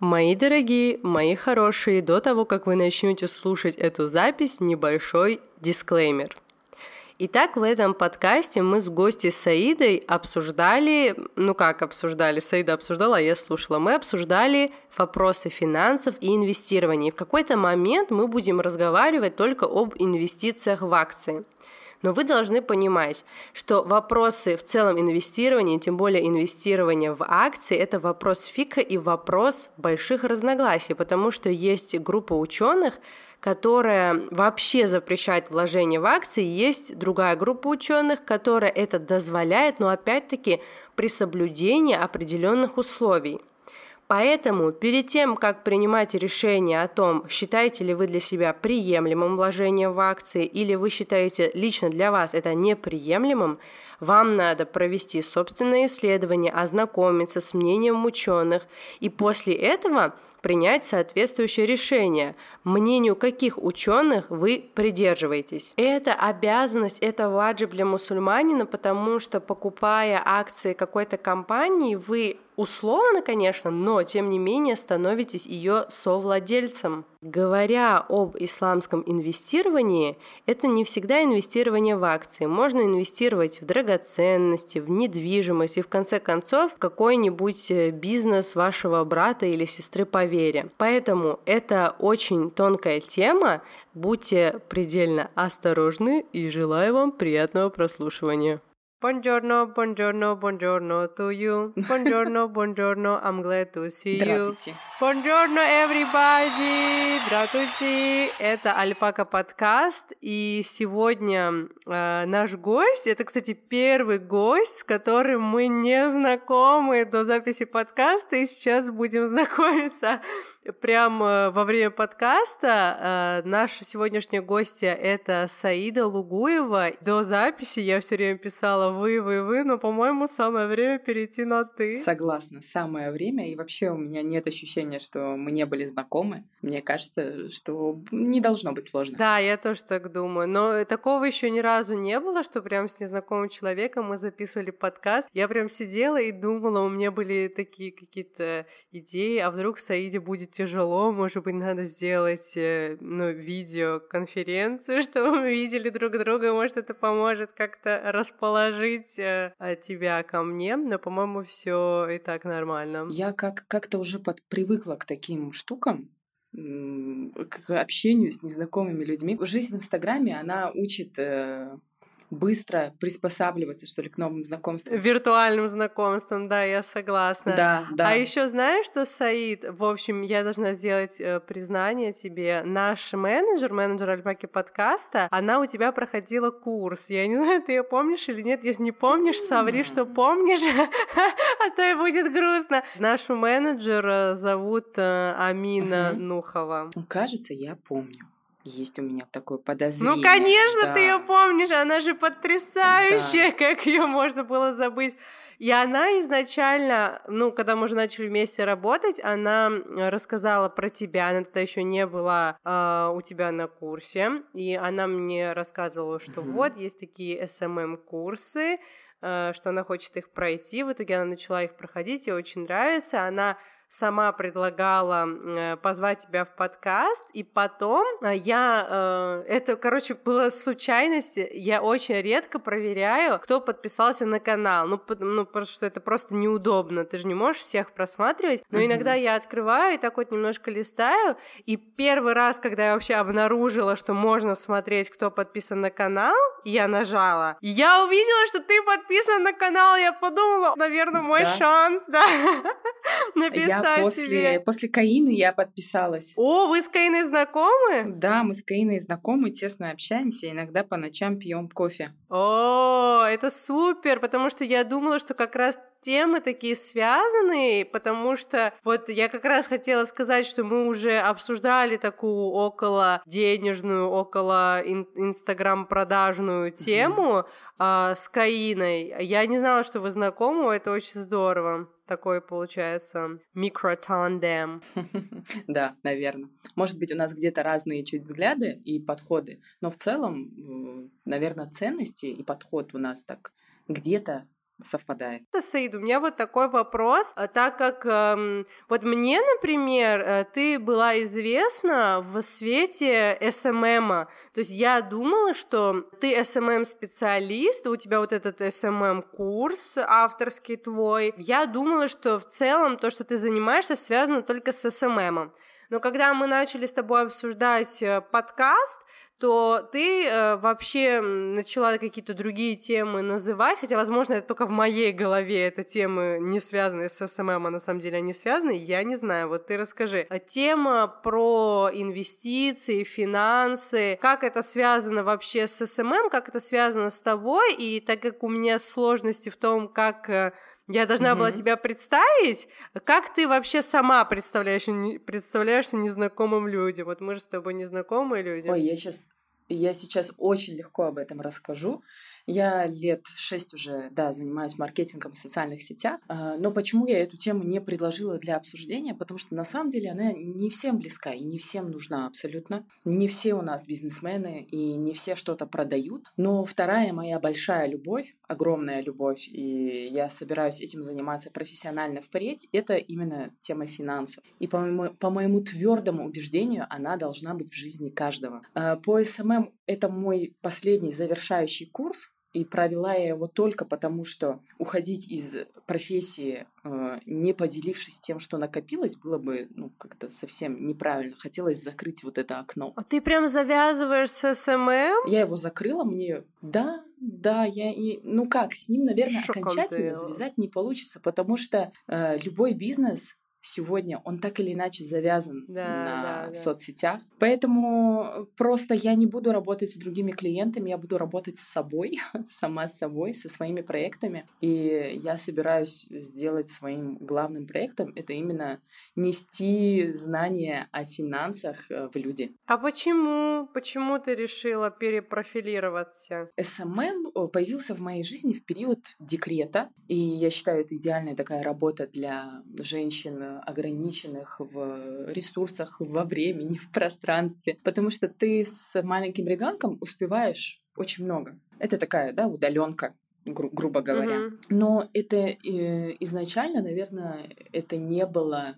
Мои дорогие, мои хорошие, до того, как вы начнете слушать эту запись, небольшой дисклеймер. Итак, в этом подкасте мы с гостей Саидой обсуждали, ну как обсуждали, Саида обсуждала, а я слушала, мы обсуждали вопросы финансов и инвестирования. В какой-то момент мы будем разговаривать только об инвестициях в акции – но вы должны понимать, что вопросы в целом инвестирования, тем более инвестирования в акции, это вопрос фика и вопрос больших разногласий, потому что есть группа ученых, которая вообще запрещает вложение в акции, есть другая группа ученых, которая это дозволяет, но опять-таки при соблюдении определенных условий. Поэтому перед тем, как принимать решение о том, считаете ли вы для себя приемлемым вложение в акции или вы считаете лично для вас это неприемлемым, вам надо провести собственное исследование, ознакомиться с мнением ученых и после этого принять соответствующее решение, мнению каких ученых вы придерживаетесь. Это обязанность, это ваджиб для мусульманина, потому что покупая акции какой-то компании, вы условно, конечно, но тем не менее становитесь ее совладельцем. Говоря об исламском инвестировании, это не всегда инвестирование в акции. Можно инвестировать в драгоценности, в недвижимость и в конце концов в какой-нибудь э, бизнес вашего брата или сестры по вере. Поэтому это очень тонкая тема. Будьте предельно осторожны и желаю вам приятного прослушивания. Buongiorno, buongiorno, buongiorno to you. Buongiorno, buongiorno, I'm glad to see you. Buongiorno, everybody! Здравствуйте! Это Альпака подкаст, и сегодня э, наш гость, это, кстати, первый гость, с которым мы не знакомы до записи подкаста, и сейчас будем знакомиться прямо во время подкаста. Э, наша сегодняшняя гостья — это Саида Лугуева. До записи я все время писала «вы, вы, вы», но, по-моему, самое время перейти на «ты». Согласна, самое время. И вообще у меня нет ощущения, что мы не были знакомы. Мне кажется, что не должно быть сложно. Да, я тоже так думаю. Но такого еще ни разу не было, что прям с незнакомым человеком мы записывали подкаст. Я прям сидела и думала, у меня были такие какие-то идеи, а вдруг Саиде будет тяжело, может быть, надо сделать э, ну, видеоконференцию, чтобы мы видели друг друга, может, это поможет как-то расположить э, тебя ко мне, но, по-моему, все и так нормально. Я как- как-то уже под- привыкла к таким штукам, к общению с незнакомыми людьми. Жизнь в Инстаграме, она учит э, быстро приспосабливаться, что ли, к новым знакомствам. Виртуальным знакомством, да, я согласна. Да, да. А еще знаешь, что, Саид, в общем, я должна сделать э, признание тебе. Наш менеджер, менеджер Альпаки подкаста, она у тебя проходила курс. Я не знаю, ты ее помнишь или нет. Если не помнишь, соври, что помнишь, а то и будет грустно. Нашу менеджер э, зовут э, Амина. Нухова. Кажется, я помню. Есть у меня такое подозрение. Ну, конечно, да. ты ее помнишь, она же потрясающая, как ее можно было забыть. И она изначально, ну, когда мы уже начали вместе работать, она рассказала про тебя, она тогда еще не была а, у тебя на курсе, и она мне рассказывала, что Мгм. вот есть такие SMM-курсы, э, что она хочет их пройти. В итоге она начала их проходить, ей очень нравится. Она сама предлагала э, позвать тебя в подкаст, и потом э, я... э, это, короче, была случайность. Я очень редко проверяю, кто подписался на канал. Ну, ну потому что это просто неудобно. Ты же не можешь всех просматривать. Но иногда я открываю и так вот немножко листаю. И первый раз, когда я вообще обнаружила, что можно смотреть, кто подписан на канал, я нажала. Я увидела, что ты подписан на канал. Я подумала, наверное, мой Да. шанс, да, написать Я после, после Каины я подписалась. О, вы с Каиной знакомы? Да, мы с Каиной знакомы, тесно общаемся, иногда по ночам пьем кофе. О, это супер, потому что я думала, что как раз темы такие связанные, потому что вот я как раз хотела сказать, что мы уже обсуждали такую около денежную, около инстаграм продажную тему mm-hmm. э, с Каиной. Я не знала, что вы знакомы, это очень здорово такой получается микротандем. Да, наверное. Может быть, у нас где-то разные чуть взгляды и подходы, но в целом, наверное, ценности и подход у нас так где-то совпадает. Саид, у меня вот такой вопрос, а так как эм, вот мне, например, э, ты была известна в свете СММа, то есть я думала, что ты SMM-специалист, у тебя вот этот SMM-курс авторский твой, я думала, что в целом то, что ты занимаешься, связано только с SMM ом. Но когда мы начали с тобой обсуждать э, подкаст, то ты э, вообще начала какие-то другие темы называть, хотя, возможно, это только в моей голове это темы не связанные с SMM, а на самом деле они связаны, я не знаю, вот ты расскажи. А тема про инвестиции, финансы, как это связано вообще с SMM, как это связано с тобой, и так как у меня сложности в том, как э, я должна была тебя представить. Как ты вообще сама представляешь, представляешься незнакомым людям? Вот мы же с тобой незнакомые люди. Ой, я сейчас, я сейчас очень легко об этом расскажу. Я лет шесть уже, да, занимаюсь маркетингом в социальных сетях. А, но почему я эту тему не предложила для обсуждения? Потому что на самом деле она не всем близка и не всем нужна абсолютно. Не все у нас бизнесмены и не все что-то продают. Но вторая моя большая любовь, огромная любовь, и я собираюсь этим заниматься профессионально впредь, это именно тема финансов. И по моему, по моему твердому убеждению, она должна быть в жизни каждого. А, по SMM это мой последний завершающий курс, и провела я его только потому, что уходить из профессии, э, не поделившись тем, что накопилось, было бы ну, как-то совсем неправильно. Хотелось закрыть вот это окно. А ты прям завязываешь с SMM? Я его закрыла, мне... Да, да, я и... Ну как, с ним, наверное, Шоком окончательно завязать не получится, потому что э, любой бизнес сегодня, он так или иначе завязан да, на да, да. соцсетях. Поэтому просто я не буду работать с другими клиентами, я буду работать с собой, сама с собой, со своими проектами. И я собираюсь сделать своим главным проектом это именно нести знания о финансах э, в люди. А почему? Почему ты решила перепрофилироваться? SMM э, появился в моей жизни в период декрета, и я считаю, это идеальная такая работа для женщин ограниченных в ресурсах, во времени, в пространстве, потому что ты с маленьким ребенком успеваешь очень много. Это такая, да, удаленка гру- грубо говоря. Mm-hmm. Но это э, изначально, наверное, это не было...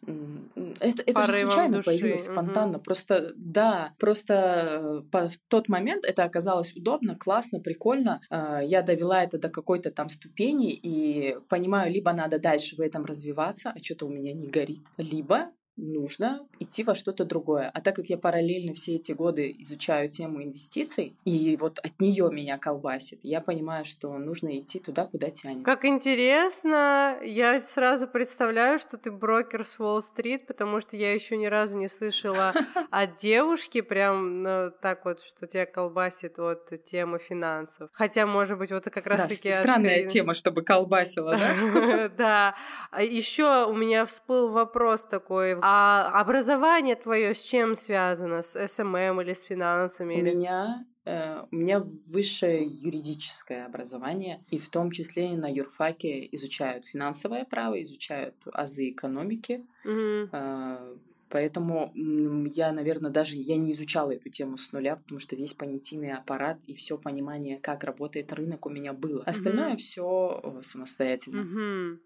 Это, это же случайно души. появилось, спонтанно. Mm-hmm. Просто, да, просто по, в тот момент это оказалось удобно, классно, прикольно. Э, я довела это до какой-то там ступени и понимаю, либо надо дальше в этом развиваться, а что-то у меня не горит, либо нужно идти во что-то другое. А так как я параллельно все эти годы изучаю тему инвестиций, и вот от нее меня колбасит, я понимаю, что нужно идти туда, куда тянет. Как интересно! Я сразу представляю, что ты брокер с Уолл-стрит, потому что я еще ни разу не слышала от девушки прям ну, так вот, что тебя колбасит вот тема финансов. Хотя, может быть, вот как раз-таки... Да, странная от... тема, чтобы колбасила, да? Да. А еще у меня всплыл вопрос такой а образование твое с чем связано? С СММ или с финансами? У или... меня э, у меня высшее юридическое образование, и в том числе на юрфаке изучают финансовое право, изучают азы экономики. Mm-hmm. Поэтому я, наверное, даже я не изучала эту тему с нуля, потому что весь понятийный аппарат и все понимание, как работает рынок, у меня было. Остальное mm-hmm. все самостоятельно. Mm-hmm.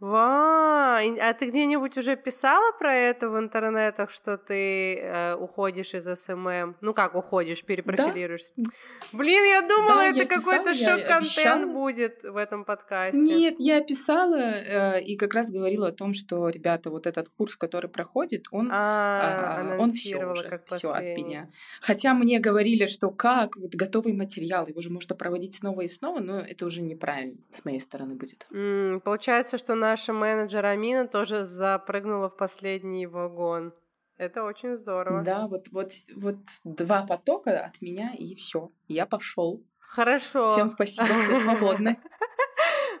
Ва, а ты где-нибудь уже писала про это в интернетах, что ты э, уходишь из СММ? Ну как уходишь, перепрофилируешь? Да. Блин, я думала, да, это какой-то шок-контент будет в этом подкасте. Нет, я писала э, и как раз говорила о том, что, ребята, вот этот курс, который проходит, он, а, э, он все уже, как все от меня. Хотя мне говорили, что как, вот готовый материал, его же можно проводить снова и снова, но это уже неправильно с моей стороны будет. Mm, получается, что на наша менеджер Амина тоже запрыгнула в последний вагон. Это очень здорово. Да, вот, вот, вот два потока от меня, и все. Я пошел. Хорошо. Всем спасибо, все свободны.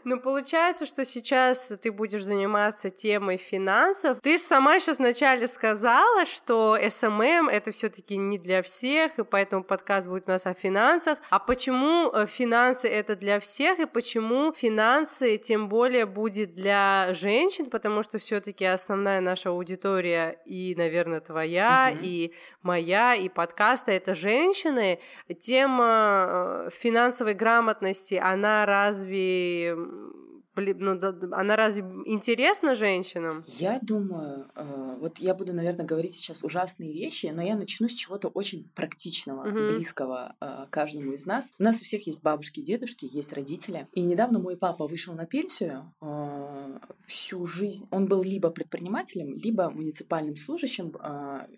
Ну, получается, что сейчас ты будешь заниматься темой финансов. Ты сама сейчас вначале сказала, что SMM — это все таки не для всех, и поэтому подкаст будет у нас о финансах. А почему э, финансы — это для всех, и почему финансы тем более будет для женщин, потому что все таки основная наша аудитория и, наверное, твоя, угу. и моя, и подкаста — это женщины. Тема э, финансовой грамотности, она разве um, ну, она разве интересна женщинам? Я думаю, э, вот я буду, наверное, говорить сейчас ужасные вещи, но я начну с чего-то очень практичного, угу. близкого э, каждому из нас. У нас у всех есть бабушки, дедушки, есть родители. И недавно мой папа вышел на пенсию. Э, всю жизнь он был либо предпринимателем, либо муниципальным служащим,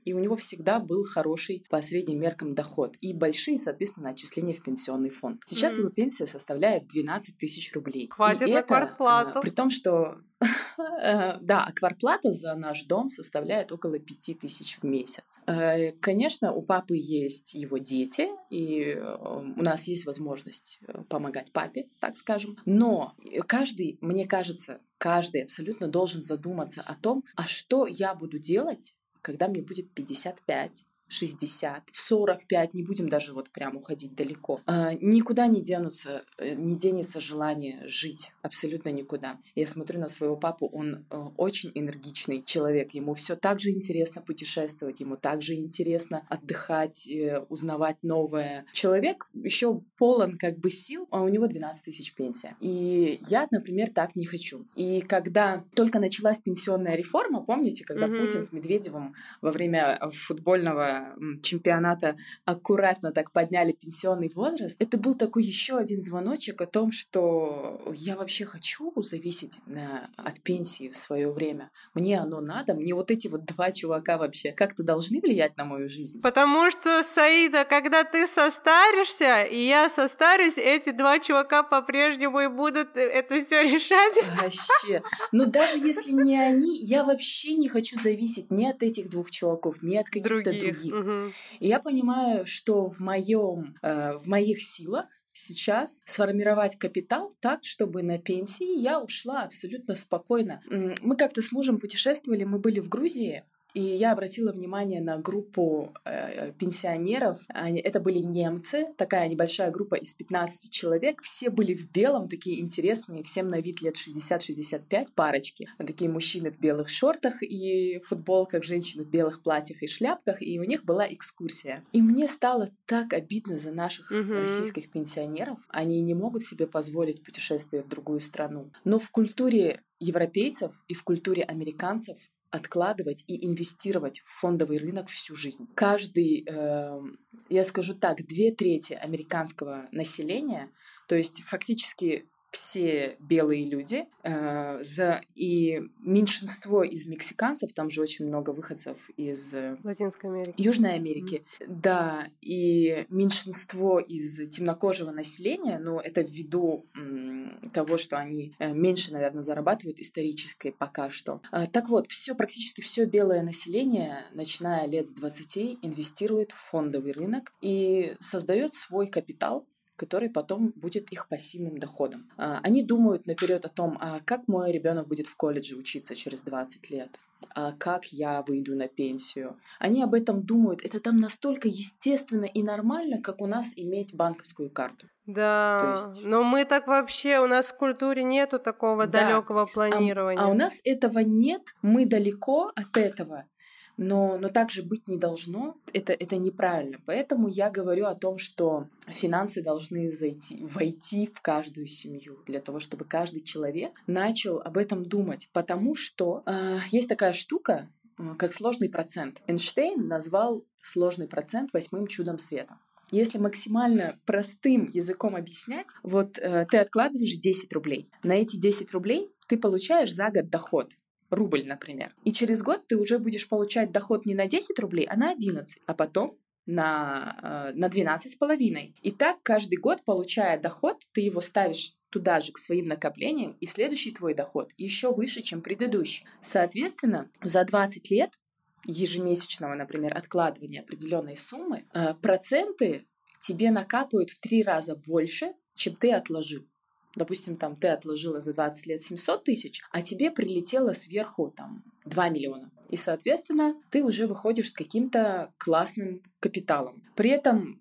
и у него всегда был хороший по средним меркам доход и большие, соответственно, отчисления в пенсионный фонд. Сейчас угу. его пенсия составляет 12 тысяч рублей. Хватит и на это квартплату. При том, что э, да, а квартплата за наш дом составляет около пяти тысяч в месяц. Э, конечно, у папы есть его дети, и э, у нас есть возможность помогать папе, так скажем. Но каждый, мне кажется, каждый абсолютно должен задуматься о том, а что я буду делать, когда мне будет 55, 60, 45, не будем даже вот прям уходить далеко. А, никуда не денутся, э, не денется желание жить, абсолютно никуда. Я смотрю на своего папу, он э, очень энергичный человек, ему все так же интересно путешествовать, ему также интересно отдыхать, э, узнавать новое. Человек еще полон как бы сил, а у него 12 тысяч пенсия. И я, например, так не хочу. И когда только началась пенсионная реформа, помните, когда mm-hmm. Путин с Медведевым во время футбольного чемпионата аккуратно так подняли пенсионный возраст, это был такой еще один звоночек о том, что я вообще хочу зависеть на, от пенсии в свое время. Мне оно надо, мне вот эти вот два чувака вообще как-то должны влиять на мою жизнь. Потому что, Саида, когда ты состаришься, и я состарюсь, эти два чувака по-прежнему и будут это все решать. Вообще. Но даже если не они, я вообще не хочу зависеть ни от этих двух чуваков, ни от каких-то других. других. Угу. И я понимаю, что в моем, э, в моих силах сейчас сформировать капитал так, чтобы на пенсии я ушла абсолютно спокойно. Мы как-то с мужем путешествовали, мы были в Грузии, и я обратила внимание на группу э, пенсионеров. Они, это были немцы, такая небольшая группа из 15 человек. Все были в белом, такие интересные, всем на вид лет 60-65, парочки. Такие мужчины в белых шортах и футболках, женщины в белых платьях и шляпках. И у них была экскурсия. И мне стало так обидно за наших угу. российских пенсионеров. Они не могут себе позволить путешествие в другую страну. Но в культуре европейцев и в культуре американцев откладывать и инвестировать в фондовый рынок всю жизнь. Каждый, э, я скажу так, две трети американского населения, то есть фактически все белые люди, э, за, и меньшинство из мексиканцев, там же очень много выходцев из э, Латинской Америки. Южной Америки, mm-hmm. да, и меньшинство из темнокожего населения, ну, это ввиду м, того, что они э, меньше, наверное, зарабатывают исторически пока что. Э, так вот, все, практически все белое население, начиная лет с 20, инвестирует в фондовый рынок и создает свой капитал, который потом будет их пассивным доходом. А, они думают наперед о том, а как мой ребенок будет в колледже учиться через 20 лет, а как я выйду на пенсию. Они об этом думают. Это там настолько естественно и нормально, как у нас иметь банковскую карту. Да, есть... но мы так вообще, у нас в культуре нету такого да. далекого планирования. А, а у нас этого нет, мы далеко от этого но, но так же быть не должно. Это, это неправильно. Поэтому я говорю о том, что финансы должны зайти, войти в каждую семью для того, чтобы каждый человек начал об этом думать. Потому что э, есть такая штука, э, как сложный процент. Эйнштейн назвал сложный процент восьмым чудом света. Если максимально простым языком объяснять, вот э, ты откладываешь 10 рублей. На эти 10 рублей ты получаешь за год доход рубль, например. И через год ты уже будешь получать доход не на 10 рублей, а на 11, а потом на, э, на 12 с половиной. И так каждый год, получая доход, ты его ставишь туда же к своим накоплениям, и следующий твой доход еще выше, чем предыдущий. Соответственно, за 20 лет ежемесячного, например, откладывания определенной суммы, э, проценты тебе накапают в три раза больше, чем ты отложил. Допустим, там ты отложила за 20 лет 700 тысяч, а тебе прилетело сверху там 2 миллиона. И, соответственно, ты уже выходишь с каким-то классным капиталом. При этом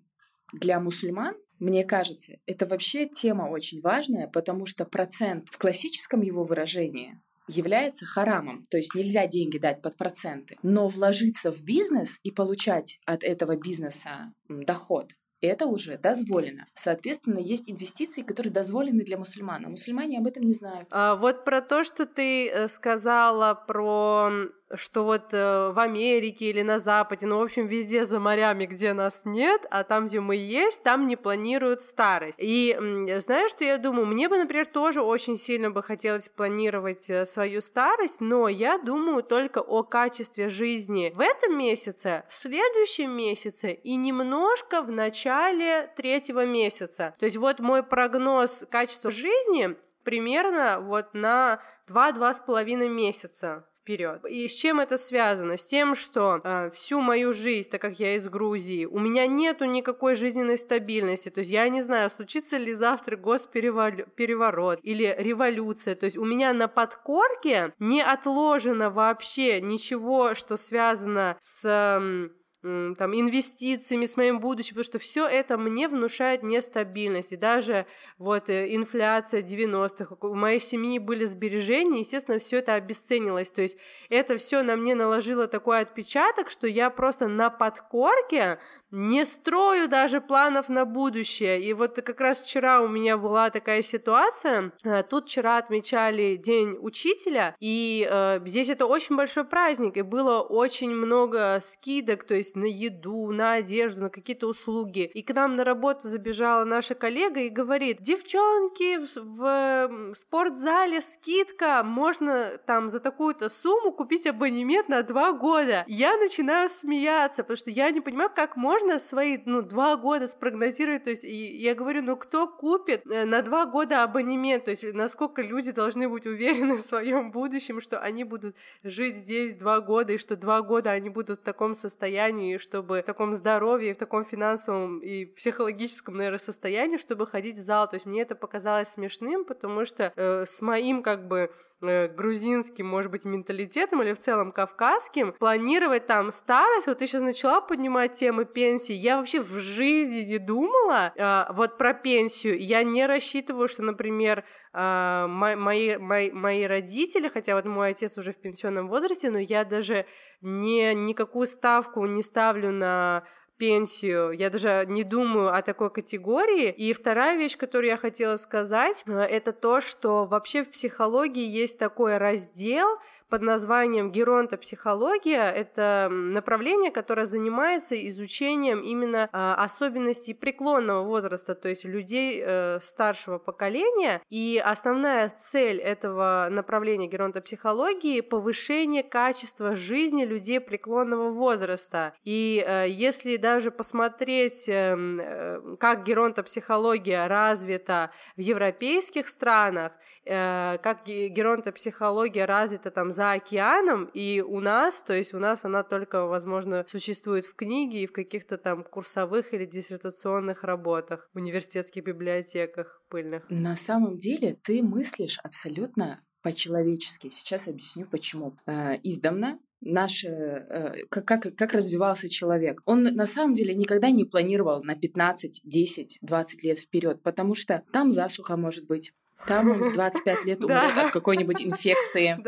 для мусульман мне кажется, это вообще тема очень важная, потому что процент в классическом его выражении является харамом. То есть нельзя деньги дать под проценты. Но вложиться в бизнес и получать от этого бизнеса доход это уже дозволено. Соответственно, есть инвестиции, которые дозволены для мусульман, а мусульмане об этом не знают. А вот про то, что ты э, сказала про что вот э, в Америке или на Западе, ну, в общем, везде за морями, где нас нет, а там, где мы есть, там не планируют старость. И знаешь, что я думаю? Мне бы, например, тоже очень сильно бы хотелось планировать э, свою старость, но я думаю только о качестве жизни в этом месяце, в следующем месяце и немножко в начале третьего месяца. То есть вот мой прогноз качества жизни примерно вот на 2-2,5 месяца вперед. И с чем это связано? С тем, что э, всю мою жизнь, так как я из Грузии, у меня нету никакой жизненной стабильности. То есть я не знаю, случится ли завтра госпереворот или революция. То есть у меня на подкорке не отложено вообще ничего, что связано с... Э, там, инвестициями, с моим будущим, потому что все это мне внушает нестабильность. И даже вот э, инфляция 90-х, у моей семьи были сбережения, естественно, все это обесценилось. То есть это все на мне наложило такой отпечаток, что я просто на подкорке не строю даже планов на будущее. И вот как раз вчера у меня была такая ситуация. Э, тут вчера отмечали День учителя, и э, здесь это очень большой праздник, и было очень много скидок, то есть есть на еду, на одежду, на какие-то услуги. И к нам на работу забежала наша коллега и говорит, девчонки, в, в спортзале скидка, можно там за такую-то сумму купить абонемент на два года. Я начинаю смеяться, потому что я не понимаю, как можно свои, ну, два года спрогнозировать, то есть я говорю, ну, кто купит э, на два года абонемент, то есть насколько люди должны быть уверены в своем будущем, что они будут жить здесь два года, и что два года они будут в таком состоянии, состоянии, чтобы в таком здоровье, в таком финансовом и психологическом, наверное, состоянии, чтобы ходить в зал. То есть мне это показалось смешным, потому что э, с моим как бы э, грузинским, может быть, менталитетом или в целом кавказским, планировать там старость, вот ты сейчас начала поднимать темы пенсии, я вообще в жизни не думала э, вот про пенсию, я не рассчитываю, что, например, э, мои, мои, мои родители, хотя вот мой отец уже в пенсионном возрасте, но я даже не, никакую ставку не ставлю на пенсию. Я даже не думаю о такой категории. И вторая вещь, которую я хотела сказать, э, это то, что вообще в психологии есть такой раздел, под названием геронтопсихология. Это направление, которое занимается изучением именно а, особенностей преклонного возраста, то есть людей э, старшего поколения. И основная цель этого направления геронтопсихологии — повышение качества жизни людей преклонного возраста. И э, если даже посмотреть, э, как геронтопсихология развита в европейских странах, как геронтопсихология развита там за за океаном, и у нас, то есть у нас она только, возможно, существует в книге и в каких-то там курсовых или диссертационных работах, в университетских библиотеках пыльных. На самом деле ты мыслишь абсолютно по-человечески. Сейчас объясню почему. Э, издавна наш, э, как, как, как развивался человек. Он на самом деле никогда не планировал на 15, 10, 20 лет вперед, потому что там засуха может быть, там он в 25 лет умрет от какой-нибудь инфекции,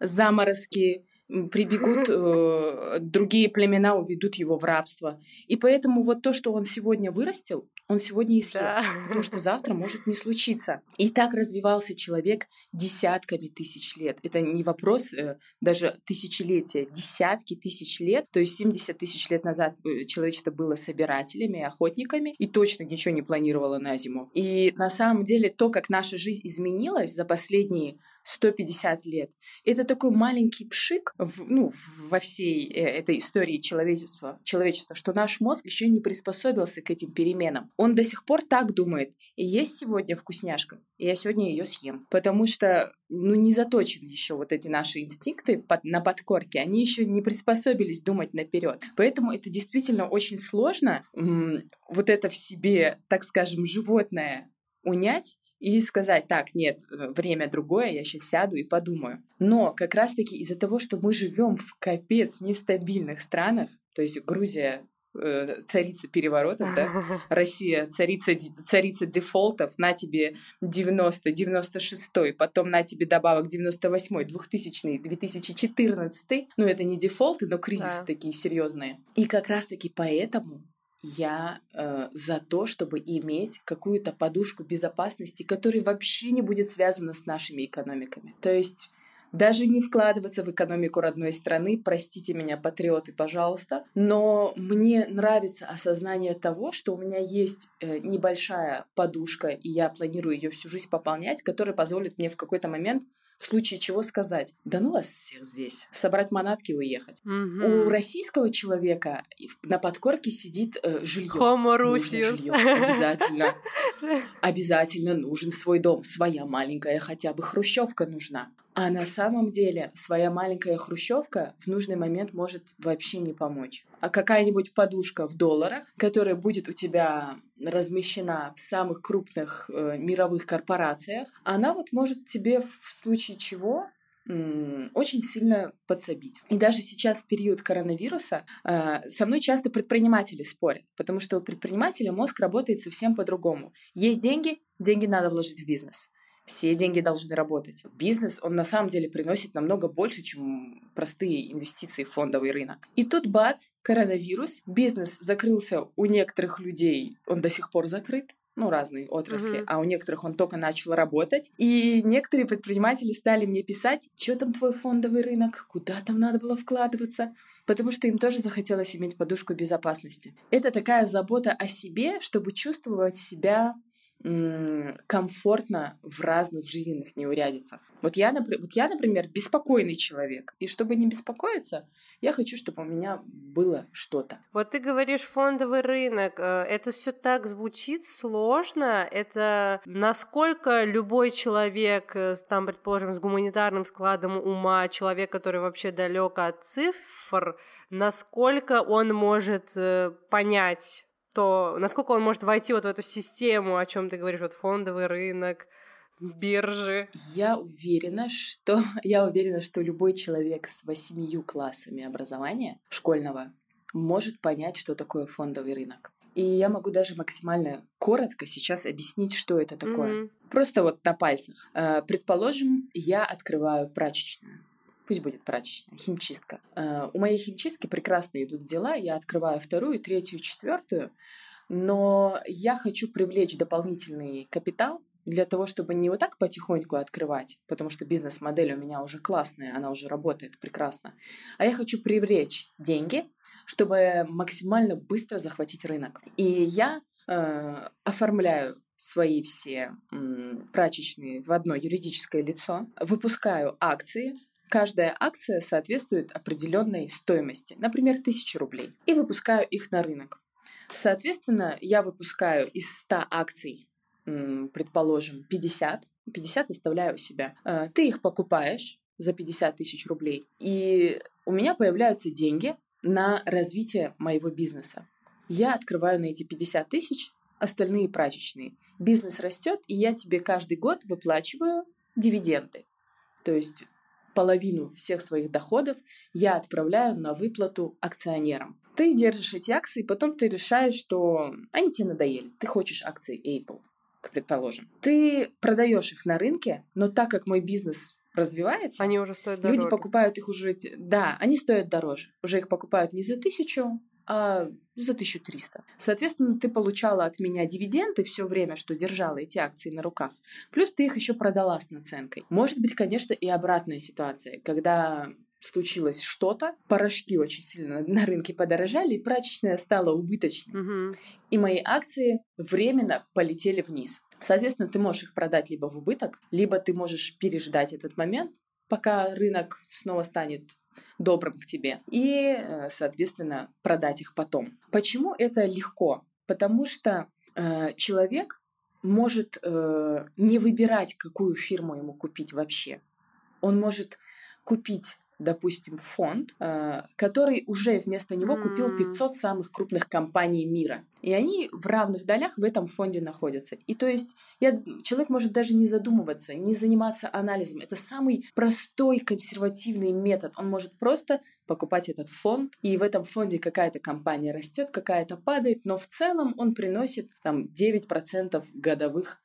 заморозки, прибегут э, другие племена, уведут его в рабство. И поэтому вот то, что он сегодня вырастил, он сегодня и съест, да. потому что завтра может не случиться. И так развивался человек десятками тысяч лет. Это не вопрос э, даже тысячелетия, десятки тысяч лет. То есть 70 тысяч лет назад э, человечество было собирателями, охотниками и точно ничего не планировало на зиму. И на самом деле то, как наша жизнь изменилась за последние 150 лет. Это такой маленький пшик в, ну, во всей э, этой истории человечества, человечества, что наш мозг еще не приспособился к этим переменам. Он до сих пор так думает. И есть сегодня вкусняшка, и я сегодня ее съем. Потому что ну, не заточены еще вот эти наши инстинкты под, на подкорке, они еще не приспособились думать наперед. Поэтому это действительно очень сложно вот это в себе, так скажем, животное унять и сказать, так, нет, э, время другое, я сейчас сяду и подумаю. Но как раз-таки из-за того, что мы живем в капец нестабильных странах, то есть Грузия э, царица переворотов, да, Россия царица, царица дефолтов, на тебе 90, 96, потом на тебе добавок 98, 2000, 2014, ну это не дефолты, но кризисы да. такие серьезные. И как раз-таки поэтому я э, за то, чтобы иметь какую-то подушку безопасности, которая вообще не будет связана с нашими экономиками. То есть даже не вкладываться в экономику родной страны, простите меня, патриоты, пожалуйста, но мне нравится осознание того, что у меня есть э, небольшая подушка, и я планирую ее всю жизнь пополнять, которая позволит мне в какой-то момент в случае чего сказать, да ну вас всех здесь, собрать манатки и уехать. Угу. У российского человека на подкорке сидит э, жилье. Homo Rusius. Обязательно. Обязательно нужен свой дом, своя маленькая хотя бы хрущевка нужна. А на самом деле своя маленькая хрущевка в нужный момент может вообще не помочь. А какая-нибудь подушка в долларах, которая будет у тебя размещена в самых крупных э, мировых корпорациях, она вот может тебе в случае чего очень сильно подсобить. И даже сейчас, в период коронавируса, э, со мной часто предприниматели спорят, потому что у предпринимателя мозг работает совсем по-другому. Есть деньги, деньги надо вложить в бизнес. Все деньги должны работать. Бизнес, он на самом деле приносит намного больше, чем простые инвестиции в фондовый рынок. И тут бац, коронавирус, бизнес закрылся у некоторых людей, он до сих пор закрыт, ну, разные отрасли, uh-huh. а у некоторых он только начал работать. И некоторые предприниматели стали мне писать, что там твой фондовый рынок, куда там надо было вкладываться, потому что им тоже захотелось иметь подушку безопасности. Это такая забота о себе, чтобы чувствовать себя комфортно в разных жизненных неурядицах. Вот я, вот я, например, беспокойный человек. И чтобы не беспокоиться, я хочу, чтобы у меня было что-то. Вот ты говоришь фондовый рынок. Э, это все так звучит сложно. Это насколько любой человек, э, там, предположим, с гуманитарным складом ума, человек, который вообще далек от цифр, насколько он может э, понять то насколько он может войти вот в эту систему, о чем ты говоришь, вот фондовый рынок, биржи? Я уверена, что я уверена, что любой человек с восьмию классами образования школьного может понять, что такое фондовый рынок. И я могу даже максимально коротко сейчас объяснить, что это такое. Mm-hmm. Просто вот на пальцах. Э, предположим, я открываю прачечную пусть будет прачечная, химчистка. Э, у моей химчистки прекрасно идут дела, я открываю вторую, третью, четвертую, но я хочу привлечь дополнительный капитал для того, чтобы не вот так потихоньку открывать, потому что бизнес-модель у меня уже классная, она уже работает прекрасно, а я хочу привлечь деньги, чтобы максимально быстро захватить рынок. И я э, оформляю свои все м, прачечные в одно юридическое лицо, выпускаю акции, Каждая акция соответствует определенной стоимости, например, 1000 рублей, и выпускаю их на рынок. Соответственно, я выпускаю из 100 акций, предположим, 50, 50 оставляю у себя. Э, ты их покупаешь за 50 тысяч рублей, и у меня появляются деньги на развитие моего бизнеса. Я открываю на эти 50 тысяч остальные прачечные. Бизнес растет, и я тебе каждый год выплачиваю дивиденды. То есть половину всех своих доходов я отправляю на выплату акционерам. Ты держишь эти акции, потом ты решаешь, что они тебе надоели. Ты хочешь акции Apple, предположим. Ты продаешь их на рынке, но так как мой бизнес развивается, они уже стоят дороже. Люди покупают их уже, да, они стоят дороже. Уже их покупают не за тысячу, а за 1300. Соответственно, ты получала от меня дивиденды все время, что держала эти акции на руках. Плюс ты их еще продала с наценкой. Может быть, конечно, и обратная ситуация, когда случилось что-то, порошки очень сильно на рынке подорожали, и прачечная стала убыточной. Угу. И мои акции временно полетели вниз. Соответственно, ты можешь их продать либо в убыток, либо ты можешь переждать этот момент, пока рынок снова станет добрым к тебе, и, э, соответственно, продать их потом. Почему это легко? Потому что э, человек может э, не выбирать, какую фирму ему купить вообще. Он может купить допустим, фонд, э, который уже вместо него купил 500 самых крупных компаний мира. И они в равных долях в этом фонде находятся. И то есть я, человек может даже не задумываться, не заниматься анализом. Это самый простой консервативный метод. Он может просто покупать этот фонд, и в этом фонде какая-то компания растет, какая-то падает, но в целом он приносит там 9% годовых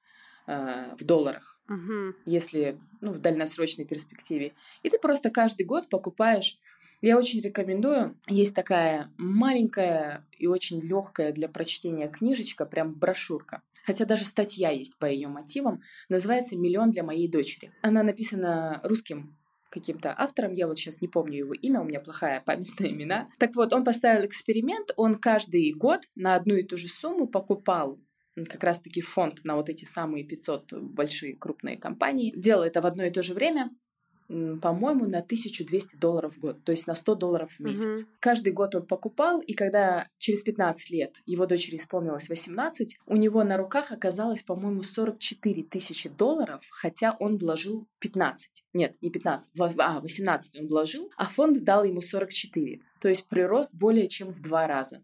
э, в долларах, Мгм. если ну, в дальносрочной перспективе. И ты просто каждый год покупаешь. Я очень рекомендую. Есть такая маленькая и очень легкая для прочтения книжечка, прям брошюрка. Хотя даже статья есть по ее мотивам. Называется «Миллион для моей дочери». Она написана русским каким-то автором, я вот сейчас не помню его имя, у меня плохая память на имена. Так вот, он поставил эксперимент, он каждый год на одну и ту же сумму покупал как раз-таки фонд на вот эти самые 500 большие крупные компании. Делал это в одно и то же время, по-моему, на 1200 долларов в год, то есть на 100 долларов в месяц. Мгм. Каждый год он покупал, и когда через 15 лет его дочери исполнилось 18, у него на руках оказалось, по-моему, 44 тысячи долларов, хотя он вложил 15. Нет, не 15, во- а, 18 он вложил, а фонд дал ему 44. То есть прирост более чем в два раза.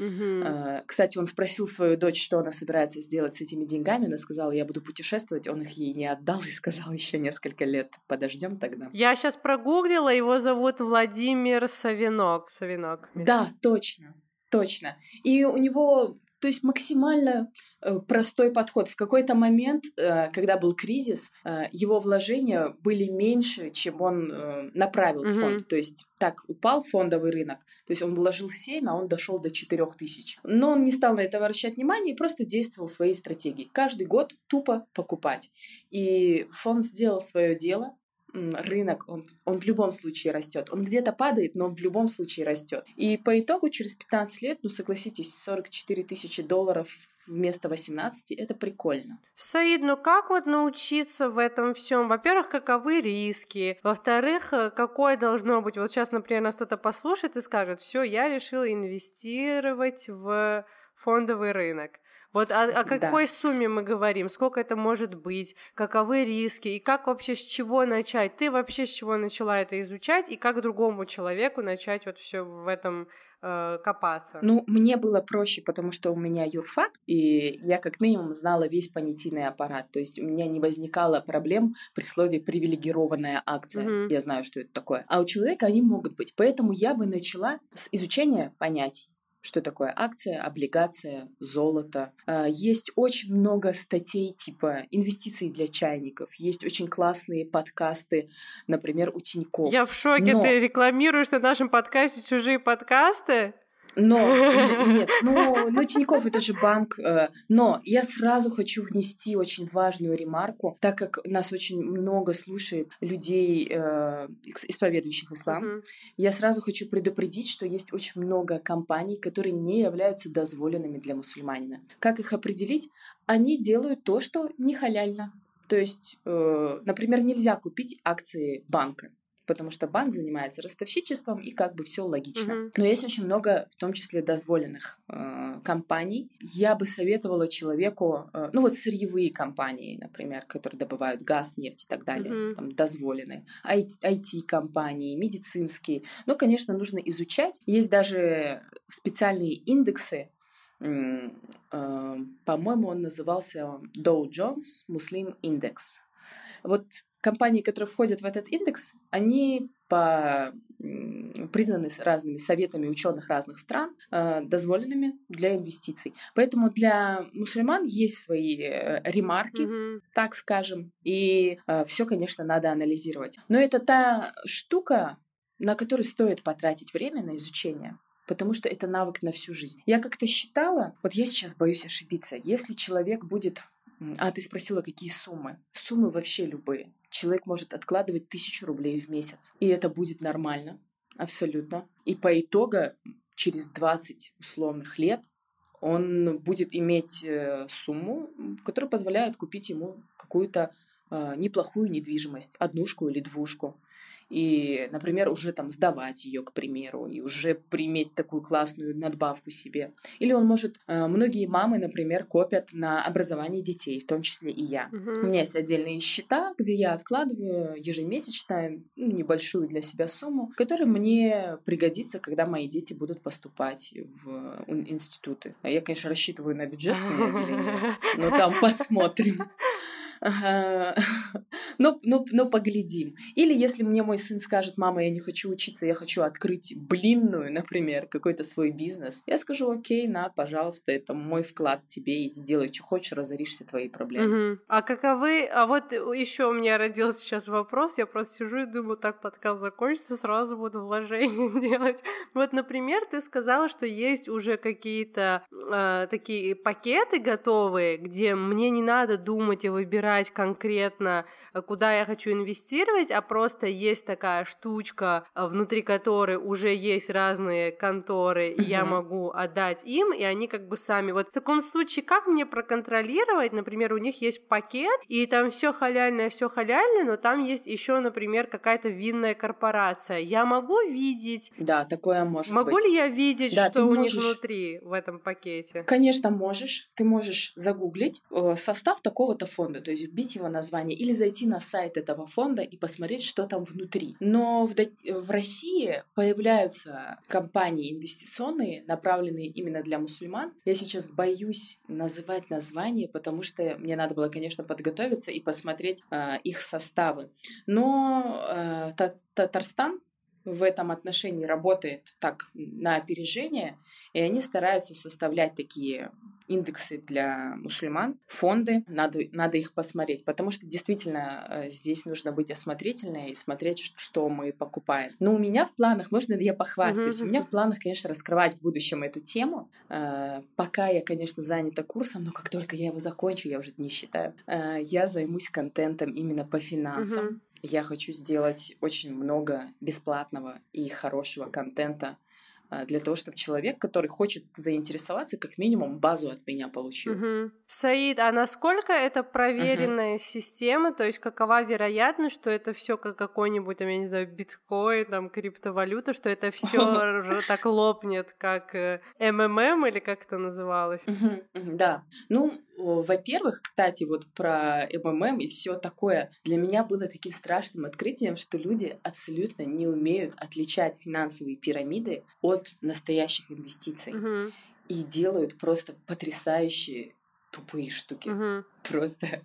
Э, Кстати, он спросил свою дочь, что она собирается сделать с этими деньгами. Она сказала, я буду путешествовать. Он их ей не отдал и сказал, еще несколько лет подождем тогда. Я сейчас прогуглила, его зовут Владимир Савинок. Савинок. Да, точно, точно. И у него, то есть максимально э, простой подход. В какой-то момент, э, когда был кризис, э, его вложения были меньше, чем он э, направил Мгм. фонд. То есть так упал фондовый рынок. То есть он вложил 7, а он дошел до 4 тысяч. Но он не стал на это обращать внимание и просто действовал своей стратегией. Каждый год тупо покупать. И фонд сделал свое дело, рынок, он, он в любом случае растет. Он где-то падает, но он в любом случае растет. И по итогу через 15 лет, ну согласитесь, 44 тысячи долларов вместо 18, это прикольно. Саид, ну как вот научиться в этом всем? Во-первых, каковы риски? Во-вторых, э, какое должно быть? Вот сейчас, например, нас кто-то послушает и скажет, все, я решила инвестировать в фондовый рынок. Вот о, о Да. какой сумме мы говорим? Сколько это может быть? Каковы риски? И как вообще с чего начать? Ты вообще с чего начала это изучать? И как другому человеку начать вот все в этом э, копаться? Ну, мне было проще, потому что у меня юрфак, и я как минимум знала весь понятийный аппарат. То есть у меня не возникало проблем при слове привилегированная акция. Мгм. Я знаю, что это такое. А у человека они могут быть. Поэтому я бы начала с изучения понятий. Что такое акция, облигация, золото. А, Есть очень много статей типа инвестиций для чайников. Есть очень классные подкасты, например, у Тинькофф. Я в шоке, Но- ты рекламируешь на нашем подкасте чужие подкасты? Но, нет, ну, ну Тинькофф это же банк. э, Но я сразу хочу внести очень важную ремарку, так как нас очень много слушает людей, э, ис- исповедующих ислам. Мгм. Я сразу хочу предупредить, что есть очень много компаний, которые не являются дозволенными для мусульманина. Как их определить? Они делают то, что не халяльно. То есть, э, например, нельзя купить акции банка, потому что банк занимается ростовщичеством, и как бы все логично. Мгм. Но есть очень много, в том числе, дозволенных э, компаний. Я бы советовала человеку, э, ну вот сырьевые компании, например, которые добывают газ, нефть и так далее, Мгм. там дозволены. IT-компании, медицинские. Ну, конечно, нужно изучать. Есть даже специальные индексы, э, по-моему, он назывался Dow Jones Muslim Index. Вот компании, которые входят в этот индекс, они по, признаны разными советами ученых разных стран э, дозволенными для инвестиций. Поэтому для мусульман есть свои э, ремарки, Мгм. так скажем, и все, конечно, надо анализировать. Но это та штука, на которую стоит потратить время на изучение потому что это навык на всю жизнь. Я как-то считала, вот я сейчас боюсь ошибиться, если человек будет... А, ты спросила, какие суммы? Суммы вообще любые. Человек может откладывать тысячу рублей в месяц, и это будет нормально, абсолютно. И по итогу через 20 условных лет он будет иметь э, сумму, которая позволяет купить ему какую-то э, неплохую недвижимость, однушку или двушку. И, например, уже там сдавать ее, к примеру, и уже приметь такую классную надбавку себе. Или он может, э, многие мамы, например, копят на образование детей, в том числе и я. Мгм. У меня есть отдельные счета, где я откладываю ежемесячно ну, небольшую для себя сумму, которая мне пригодится, когда мои дети будут поступать в институты. А Я, конечно, рассчитываю на бюджетные отделения, но там посмотрим. Но, но, но поглядим. Или если мне мой сын скажет, мама, я не хочу учиться, я хочу открыть блинную, например, какой-то свой бизнес, я скажу, окей, на, пожалуйста, это мой вклад тебе, иди делай, что хочешь, разоришься твои проблемы. Мгм. А каковы... А вот еще у меня родился сейчас вопрос, я просто сижу и думаю, так подкаст закончится, сразу буду вложения делать. Вот, например, ты сказала, что есть уже какие-то э, такие пакеты готовые, где мне не надо думать и выбирать конкретно, э, куда я хочу инвестировать, а просто есть такая штучка, э, внутри которой уже есть разные конторы, и я могу отдать им, и они как бы сами. Вот в таком случае, как мне проконтролировать, например, у них есть пакет, и там все халяльное, все халяльное, но там есть еще, например, какая-то винная корпорация. Я могу видеть, Да, такое может могу быть. ли я видеть, Да, что у можешь. них внутри в этом пакете? Конечно, можешь. Ты можешь загуглить э, состав такого-то фонда, то есть вбить его название, или зайти на сайт этого фонда и посмотреть, что там внутри. Но в, в России появляются компании инвестиционные, направленные именно для мусульман. Я сейчас боюсь называть название, потому что мне надо было, конечно, подготовиться и посмотреть э, их составы. Но э, Та- Татарстан в этом отношении работает так на опережение, и они стараются составлять такие индексы для мусульман, фонды, надо, надо их посмотреть, потому что действительно э, здесь нужно быть осмотрительной и смотреть, что мы покупаем. Но у меня в планах, можно я похвастаюсь, Мгм, у меня в планах, конечно, раскрывать в будущем эту тему. Э, Пока я, конечно, занята курсом, но как только я его закончу, я уже не считаю, э, я займусь контентом именно по финансам. Мгм. Я хочу сделать очень много бесплатного и хорошего контента для того, чтобы человек, который хочет заинтересоваться, как минимум базу от меня получил. Мгм. Саид, а насколько это проверенная система? То есть какова вероятность, что это все как какой-нибудь, там, я не знаю, биткоин, там, криптовалюта, что это все так лопнет, как э, МММ или как это называлось? Да. Ну, во-первых, кстати, вот про МММ и все такое для меня было таким страшным открытием, что люди абсолютно не умеют отличать финансовые пирамиды от настоящих инвестиций Мгм, и делают просто потрясающие тупые штуки. мгм. Просто.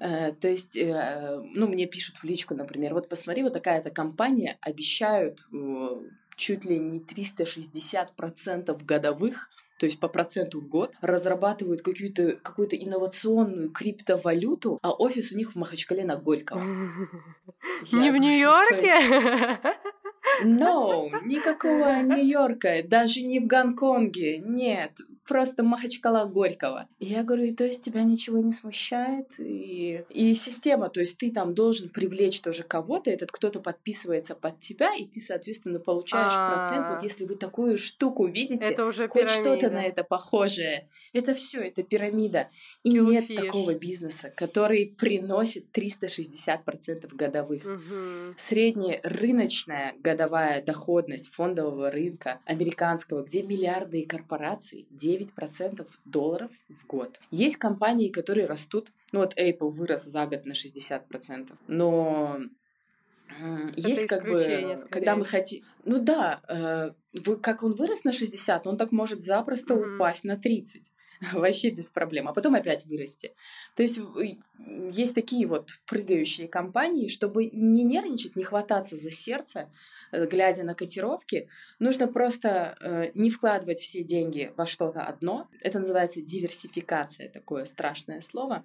Э, То есть, э, ну, мне пишут в личку, например, вот посмотри, вот такая-то компания обещают чуть ли не 360% годовых, то есть по проценту в год, разрабатывают какую-то какую-то инновационную криптовалюту, а офис у них в Махачкале на Горького. Не в Нью-Йорке? No, никакого Нью-Йорка, даже не в Гонконге, нет, просто Махачкала Горького. И я говорю, и то есть тебя ничего не смущает? И, и система, то есть ты там должен привлечь тоже кого-то, этот кто-то подписывается под тебя, и ты, соответственно, получаешь процент. А. Вот если вы такую штуку видите, Это уже хоть что-то на это похожее, это все, это пирамида. И Killfish. нет такого бизнеса, который приносит 360% годовых. Мгм. Средняя рыночная годовая доходность фондового рынка американского, где миллиарды корпораций, 9% долларов в год. Есть компании, которые растут, ну вот Apple вырос за год на 60%, но Это есть как бы, скорее. когда мы хотим... Ну да, э, вы- как он вырос на 60, он так может запросто Мгм. упасть на 30. Вообще без проблем. А потом опять вырасти. То есть есть такие вот прыгающие компании, чтобы не нервничать, не хвататься за сердце, глядя на котировки, нужно просто э, не вкладывать все деньги во что-то одно. Это называется диверсификация, такое страшное слово.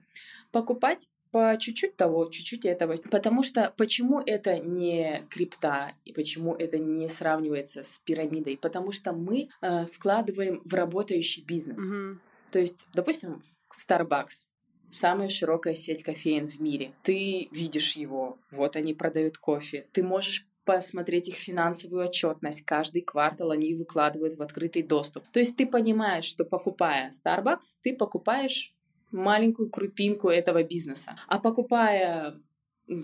Покупать по чуть-чуть того, чуть-чуть этого. Потому что почему это не крипта и почему это не сравнивается с пирамидой? Потому что мы э, вкладываем в работающий бизнес. Мгм. То есть, допустим, Starbucks. Самая широкая сеть кофеин в мире. Ты видишь его, вот они продают кофе. Ты можешь посмотреть их финансовую отчетность. Каждый квартал они выкладывают в открытый доступ. То есть ты понимаешь, что покупая Starbucks, ты покупаешь маленькую крупинку этого бизнеса. А покупая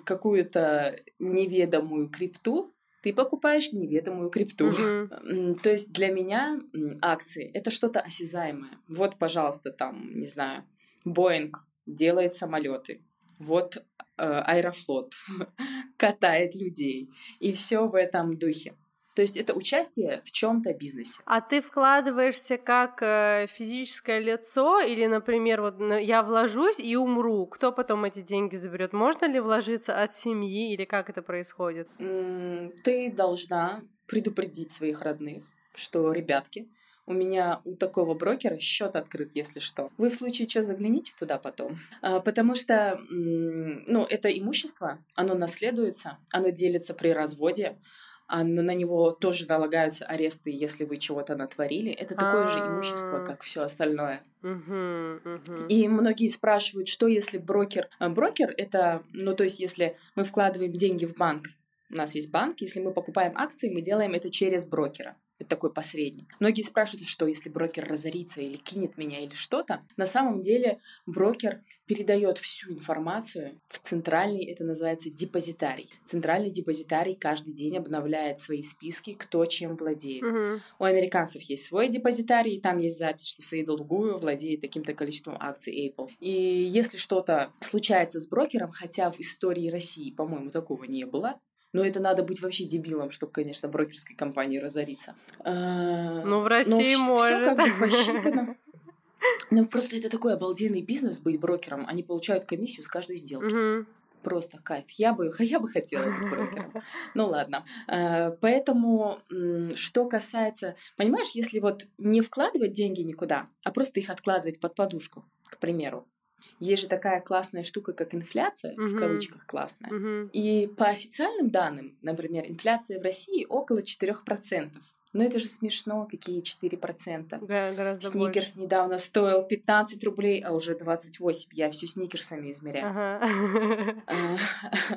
какую-то неведомую крипту, ты покупаешь неведомую крипту. Мгм. То есть для меня акции это что-то осязаемое. Вот, пожалуйста, там, не знаю, Боинг делает самолеты. Вот Аэрофлот катает людей. И все в этом духе. То есть это участие в чем-то бизнесе. А ты вкладываешься как э, физическое лицо или, например, вот на- я вложусь и умру, кто потом эти деньги заберет? Можно ли вложиться от семьи или как это происходит? Ты должна предупредить своих родных, что, ребятки, у меня у такого брокера счет открыт, если что. Вы в случае чего загляните туда потом. А, Потому что, ну, это имущество, оно наследуется, оно делится при разводе, оно- на него тоже налагаются аресты, если вы чего-то натворили. Это такое же имущество, А. как все остальное. И многие спрашивают, что если брокер... А, Брокер — это, ну, то есть, если мы вкладываем деньги в банк, у нас есть банк, если мы покупаем акции, мы делаем это через брокера. Это такой посредник. Многие спрашивают, что если брокер разорится или кинет меня или что-то. На самом деле брокер передает всю информацию в центральный, это называется депозитарий. Центральный депозитарий каждый день обновляет свои списки, кто чем владеет. Мгм. У американцев есть свой депозитарий, и там есть запись, что Саида Лугую владеет таким-то количеством акций Apple. И если что-то случается с брокером, хотя в истории России, по-моему, такого не было, но это надо быть вообще дебилом, чтобы, конечно, брокерской компании разориться. А, Ну, в но России всё может. Ну, просто это такой обалденный бизнес быть брокером. Они получают комиссию с каждой сделки. Просто кайф. Я бы, я бы хотела быть брокером. Ну ладно. Э, Поэтому, что касается... Понимаешь, если вот не вкладывать деньги никуда, а просто их откладывать под подушку, к примеру. Есть же такая классная штука, как инфляция, в Мгм. кавычках классная. Мгм. И по официальным данным, например, инфляция в России около 4%. Но это же смешно, какие 4%. Га- Гораздо Сникерс недавно стоил 15 рублей, а уже 28. Я все сникерсами больше. измеряю. А,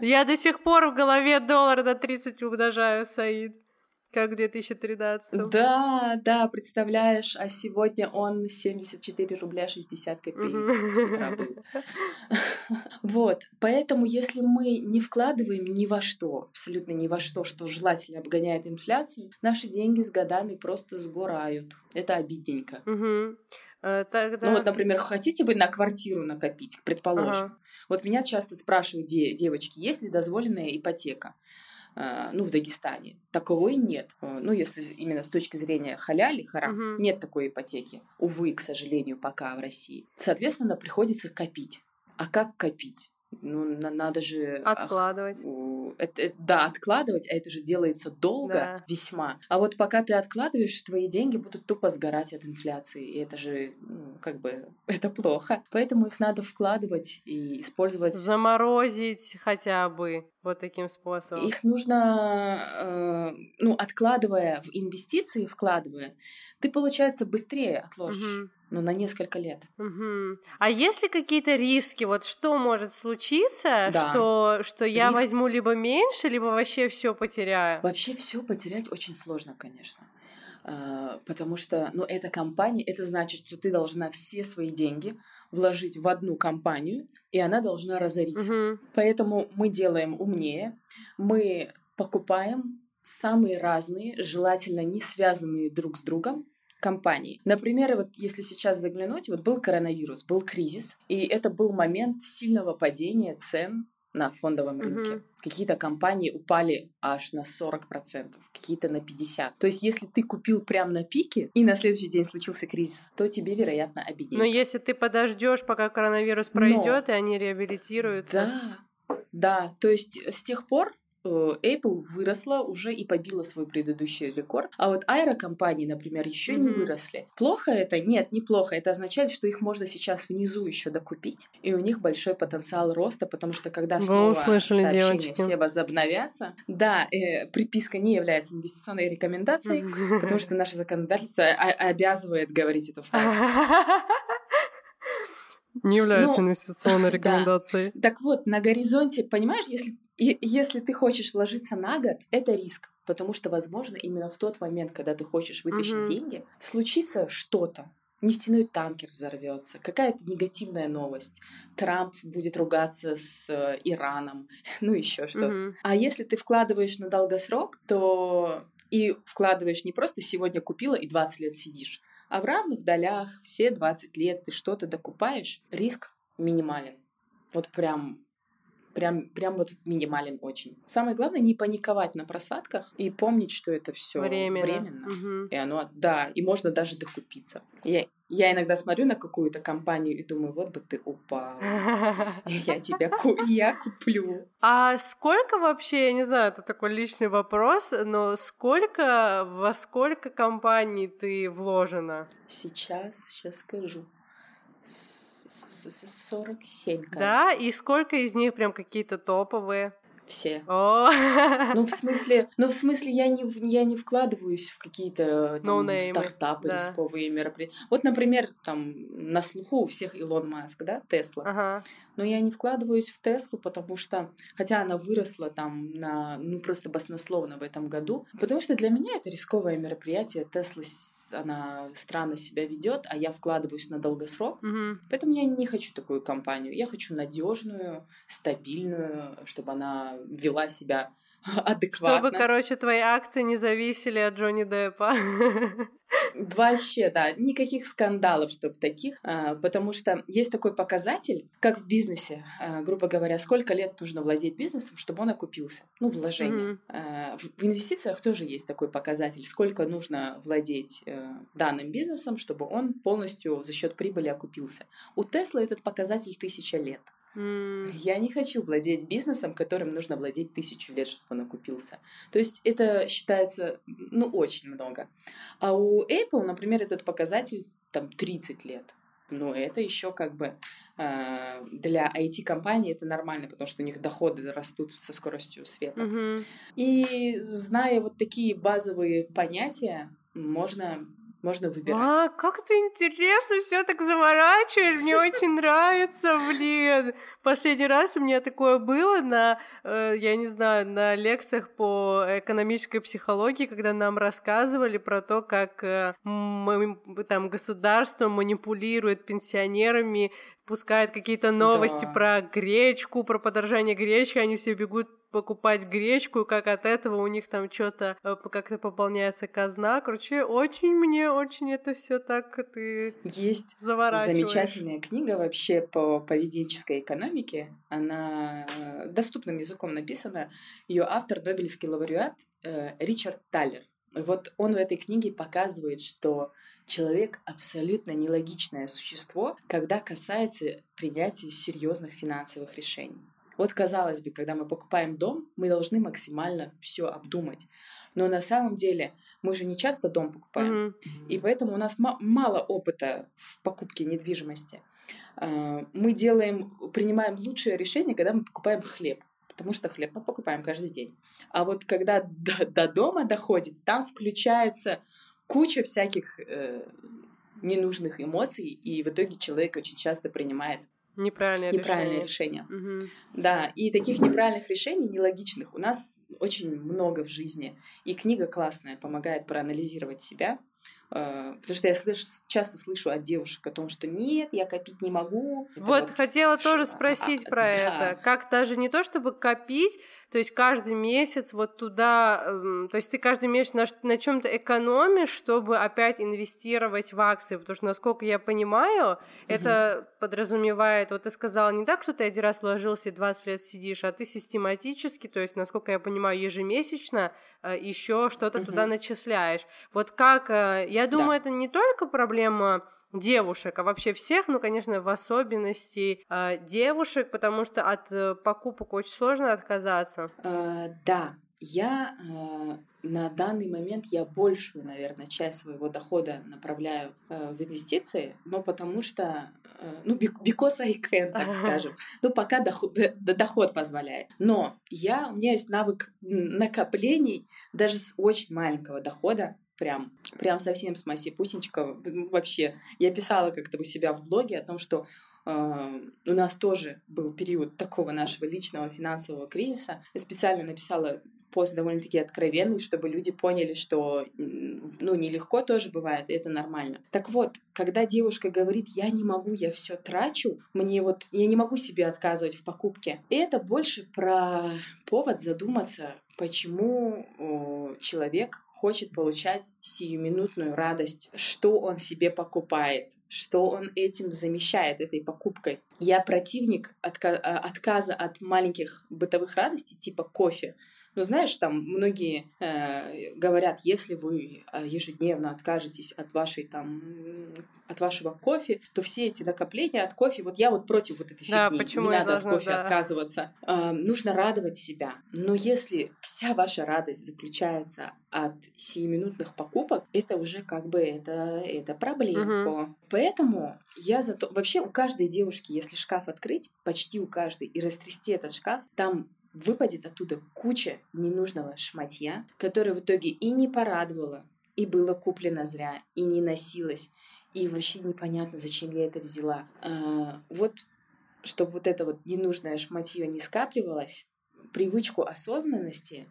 Я до сих пор в голове доллар на 30 умножаю, Саид. Как в 2013 Да, да, представляешь, а сегодня он 74 рубля 60 копеек с утра был. Вот, поэтому если мы не вкладываем ни во что, абсолютно ни во что, что желательно обгоняет инфляцию, наши деньги с годами просто сгорают. Это обидненько. Мгм. Э, Тогда... Ну вот, например, хотите бы на квартиру накопить, предположим. Ага. Вот меня часто спрашивают де- девочки, есть ли дозволенная ипотека? А, ну, в Дагестане. Таковой нет. А, Ну, если именно с точки зрения халяли, харам, Мгм. нет такой ипотеки. Увы, к сожалению, пока в России. Соответственно, приходится копить. А как копить? Ну, на- надо же... ах, Откладывать. у- это- это- да, откладывать, а это же делается долго Да. весьма. А вот пока ты откладываешь, твои деньги будут тупо сгорать от инфляции. И это же, ну, как бы, это плохо. Поэтому их надо вкладывать и использовать. Заморозить хотя бы вот таким способом. Их нужно, э, ну, откладывая в инвестиции, вкладывая, ты, получается, быстрее отложишь. Мгм. Ну, на несколько лет. Мгм. А есть ли какие-то риски? Вот что может случиться, Да. что, что я Риск- возьму либо меньше, либо вообще все потеряю? Вообще все потерять очень сложно, конечно. А, Потому что, ну, эта компания, это значит, что ты должна все свои деньги вложить в одну компанию, и она должна разориться. Мгм. Поэтому мы делаем умнее, мы покупаем самые разные, желательно не связанные друг с другом компании. Например, вот если сейчас заглянуть, вот был коронавирус, был кризис, и это был момент сильного падения цен на фондовом рынке. Какие-то компании упали аж на 40%, какие-то на 50%. То есть, если ты купил прямо на пике, и на следующий день случился кризис, то тебе, вероятно, обиднее. Но если ты подождешь, пока коронавирус Но- пройдет, и они реабилитируются. Да, да. То есть с тех пор э, Apple выросла уже и побила свой предыдущий рекорд. А вот аэрокомпании, например, еще не Мгм. выросли. Плохо это? Нет, неплохо. Это означает, что их можно сейчас внизу еще докупить, и у них большой потенциал роста, потому что когда Вы снова услышали, сообщения девочки. все возобновятся, да, э, приписка не является инвестиционной рекомендацией, потому что наше законодательство о- обязывает говорить эту фразу. Не является Ну, инвестиционной да. рекомендацией. Так вот, на горизонте, понимаешь, если, и- если ты хочешь вложиться на год, это риск. Потому что, возможно, именно в тот момент, когда ты хочешь вытащить Мгм. деньги, случится что-то. нефтяной танкер взорвется, какая-то негативная новость, Трамп будет ругаться с э, Ираном, ну еще что. Мгм. А если ты вкладываешь на долгосрок, то и вкладываешь не просто сегодня купила и 20 лет сидишь, а в равных долях все 20 лет ты что-то докупаешь, риск минимален. Вот прям Прям, прям вот минимален очень. Самое главное не паниковать на просадках и помнить, что это все Временно. временно. Мгм. И оно, да, и можно даже докупиться. Я, я иногда смотрю на какую-то компанию и думаю, вот бы ты упал. Я тебя ку- я куплю. А сколько вообще, я не знаю, это такой личный вопрос, но сколько, во сколько компаний ты вложена? Сейчас, сейчас скажу. С- с- с- 47, кажется. Да, и сколько из них прям какие-то топовые? Все. О, Ну, в смысле, ну, в смысле, я не, я не вкладываюсь в какие-то там, стартапы, да. рисковые мероприятия. Вот, например, там на слуху у всех Илон Маск, да, Тесла. ага. Но я не вкладываюсь в Теслу, потому что, хотя она выросла там на, ну, просто баснословно в этом году, потому что для меня это рисковое мероприятие. Тесла, она странно себя ведет, а я вкладываюсь на долгосрок. Мгм. Поэтому я не хочу такую компанию. Я хочу надежную, стабильную, чтобы она вела себя адекватно. Чтобы, короче, твои акции не зависели от Джонни Деппа. Вообще, да, никаких скандалов, чтобы таких, а, потому что есть такой показатель, как в бизнесе, а, грубо говоря, сколько лет нужно владеть бизнесом, чтобы он окупился, ну, вложение. В в инвестициях тоже есть такой показатель, сколько нужно владеть э, данным бизнесом, чтобы он полностью за счет прибыли окупился. У Тесла этот показатель тысяча лет. М, Я не хочу владеть бизнесом, которым нужно владеть тысячу лет, чтобы он окупился. То есть это считается, ну, очень много. А у Apple, например, этот показатель там 30 лет. Ну, это еще как бы э, для IT-компаний это нормально, потому что у них доходы растут со скоростью света. мгм. И зная вот такие базовые понятия, можно, можно выбирать. А, как ты интересно все так заворачиваешь, мне очень нравится, блин. Последний раз у меня такое было на, э, я не знаю, на лекциях по экономической психологии, когда нам рассказывали про то, как э, там государство манипулирует пенсионерами, пускает какие-то новости Да. про гречку, про подорожание гречки, они все бегут покупать гречку, как от этого у них там что-то как-то пополняется казна. Короче, очень мне, очень это все так ты Есть заворачиваешь. Замечательная книга вообще по поведенческой экономике. Она э, доступным языком написана. Ее автор Нобелевский лауреат э, Ричард Таллер. Вот он в этой книге показывает, что человек абсолютно нелогичное существо, когда касается принятия серьезных финансовых решений. Вот казалось бы, когда мы покупаем дом, мы должны максимально все обдумать. Но на самом деле мы же не часто дом покупаем. Мгм. И поэтому у нас ма- мало опыта в покупке недвижимости. А, Мы делаем, принимаем лучшее решение, когда мы покупаем хлеб. Потому что хлеб мы покупаем каждый день. А вот когда до, до дома доходит, там включается куча всяких э, ненужных эмоций, и в итоге человек очень часто принимает Неправильное неправильное решение. решение. Мгм. Да, и таких неправильных решений, нелогичных, у нас очень много в жизни. И книга классная, помогает проанализировать себя. Э, Потому что я слыш- часто слышу от девушек о том, что нет, я копить не могу. Это Вот, хотела тоже ш- спросить а, про да. это. Как даже не то, чтобы копить, то есть каждый месяц вот туда, эм, то есть ты каждый месяц на, на чем-то экономишь, чтобы опять инвестировать в акции, потому что, насколько я понимаю, это подразумевает, вот ты сказала, не так, что ты один раз вложился и 20 лет сидишь, а ты систематически, то есть, насколько я понимаю, ежемесячно еще что-то Мгм. туда начисляешь. Вот как, э, я думаю, Да. это не только проблема девушек, а вообще всех, ну, конечно, в особенности э, девушек, потому что от э, покупок очень сложно отказаться. Э, Да, я э, на данный момент я большую, наверное, часть своего дохода направляю э, в инвестиции, но потому что, э, ну, be- because I can, так скажем. Ну, пока доход, д- доход позволяет. Но я, у меня есть навык накоплений даже с очень маленького дохода, прям, прям совсем с массипусенчика. М, Вообще, я писала как-то у себя в блоге о том, что э, у нас тоже был период такого нашего личного финансового кризиса. Я специально написала пост довольно-таки откровенный, чтобы люди поняли, что, ну, нелегко тоже бывает, и это нормально. Так вот, когда девушка говорит, я не могу, я все трачу, мне вот, я не могу себе отказывать в покупке, это больше про повод задуматься, почему о, человек хочет получать сиюминутную радость, что он себе покупает, что он этим замещает этой покупкой. Я противник отка- а, отказа от маленьких бытовых радостей, типа кофе. Но знаешь, там многие э, говорят, если вы э, ежедневно откажетесь от вашей там от вашего кофе, то все эти накопления от кофе, вот я вот против вот этой да, фигни, почему не надо должна, от кофе да. отказываться. Э, нужно радовать себя. Но если вся ваша радость заключается от сиюминутных покупок, это уже как бы это, это проблемка. Угу. Поэтому я зато... Вообще у каждой девушки, если шкаф открыть, почти у каждой, и растрясти этот шкаф, там выпадет оттуда куча ненужного шматья, которое в итоге и не порадовало, и было куплено зря, и не носилось, и вообще непонятно, зачем я это взяла. А, вот, чтобы вот это вот ненужное шматье не скапливалось, привычку осознанности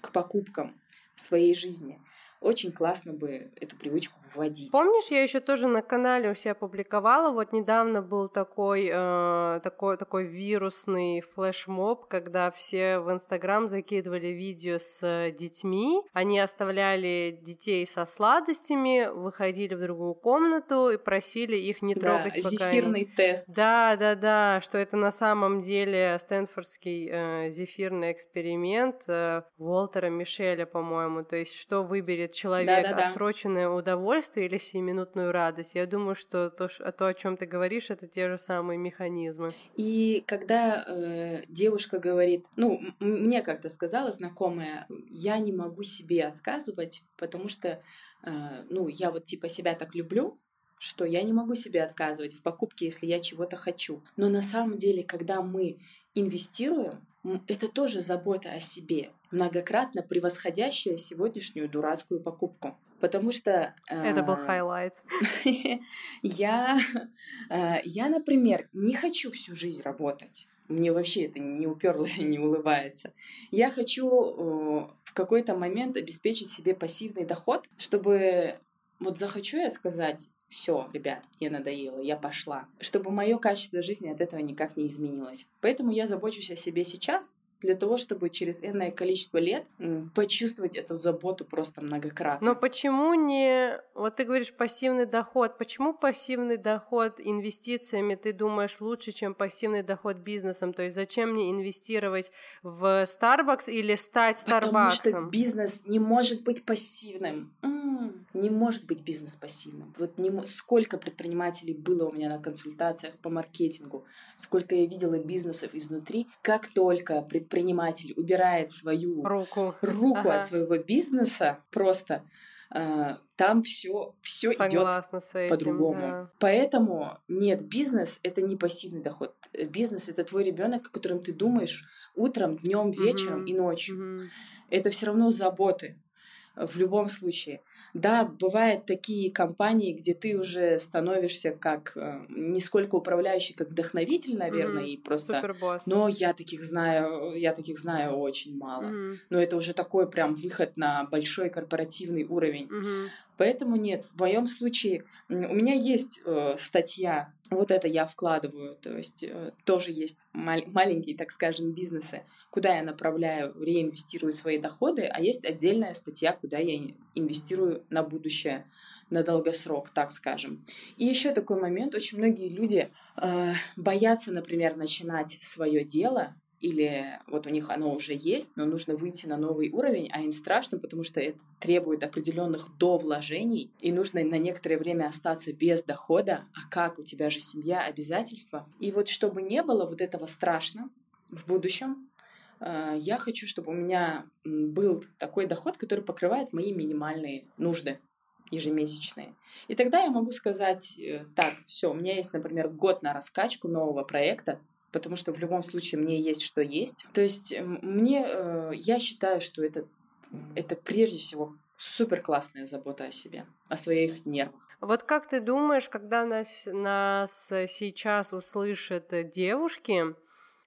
к покупкам в своей жизни – очень классно бы эту привычку вводить. Помнишь, я еще тоже на канале у себя публиковала, вот недавно был такой, э, такой, такой вирусный флешмоб, когда все в Инстаграм закидывали видео с детьми, они оставляли детей со сладостями, выходили в другую комнату и просили их не трогать, да, пока зефирный они... тест. Да, да, да, что это на самом деле Стэнфордский э, зефирный эксперимент э, Уолтера Мишеля, по-моему, то есть что выберет человек да, да, да. отсроченное удовольствие или семиминутную радость. Я думаю, что то, то о чем ты говоришь, это те же самые механизмы. И когда э, девушка говорит, ну, мне как-то сказала знакомая, я не могу себе отказывать, потому что, э, ну, я вот типа себя так люблю, что я не могу себе отказывать в покупке, если я чего-то хочу. Но на самом деле, когда мы инвестируем, это тоже забота о себе, многократно превосходящая сегодняшнюю дурацкую покупку. Потому что... Это был highlight. я, э, я, например, не хочу всю жизнь работать. Мне вообще это не уперлось и не улыбается. Я хочу в какой-то момент обеспечить себе пассивный доход, чтобы вот захочу я сказать, все, ребят, мне надоело, я пошла. Чтобы мое качество жизни от этого никак не изменилось. Поэтому я забочусь о себе сейчас, для того, чтобы через энное количество лет почувствовать эту заботу просто многократно. Но почему не... Вот ты говоришь пассивный доход. Почему пассивный доход инвестициями ты думаешь лучше, чем пассивный доход бизнесом? То есть зачем мне инвестировать в Starbucks или стать Starbucks? Потому что бизнес не может быть пассивным. Не может быть бизнес пассивным. Вот не... сколько предпринимателей было у меня на консультациях по маркетингу, сколько я видела бизнесов изнутри. Как только предприниматель предприниматель убирает свою руку, руку ага. от своего бизнеса, просто э, там все все идет по-другому. Да. Поэтому нет, бизнес это не пассивный доход. Бизнес это твой ребенок, о котором ты думаешь утром, днем, вечером угу. и ночью. Угу. Это все равно заботы в любом случае. Да, бывают такие компании, где ты уже становишься как э, не сколько управляющий, как вдохновитель, наверное, mm-hmm. и просто. Супербосс. Но я таких знаю, я таких знаю очень мало. Mm-hmm. Но это уже такой прям выход на большой корпоративный уровень. Mm-hmm. Поэтому нет, в моем случае у меня есть э, статья, вот это я вкладываю, то есть э, тоже есть мал- маленькие, так скажем, бизнесы, куда я направляю, реинвестирую свои доходы, а есть отдельная статья, куда я инвестирую на будущее, на долгосрок, так скажем. И еще такой момент, очень многие люди э, боятся, например, начинать свое дело, или вот у них оно уже есть, но нужно выйти на новый уровень, а им страшно, потому что это требует определенных довложений, и нужно на некоторое время остаться без дохода, а как, у тебя же семья, обязательства. И вот чтобы не было вот этого страшно в будущем, э, я хочу, чтобы у меня был такой доход, который покрывает мои минимальные нужды ежемесячные. И тогда я могу сказать, э, так, все, у меня есть, например, год на раскачку нового проекта, потому что в любом случае мне есть что есть. То есть мне, э, я считаю, что это, это прежде всего супер классная забота о себе, о своих нервах. Вот как ты думаешь, когда нас, нас сейчас услышат девушки,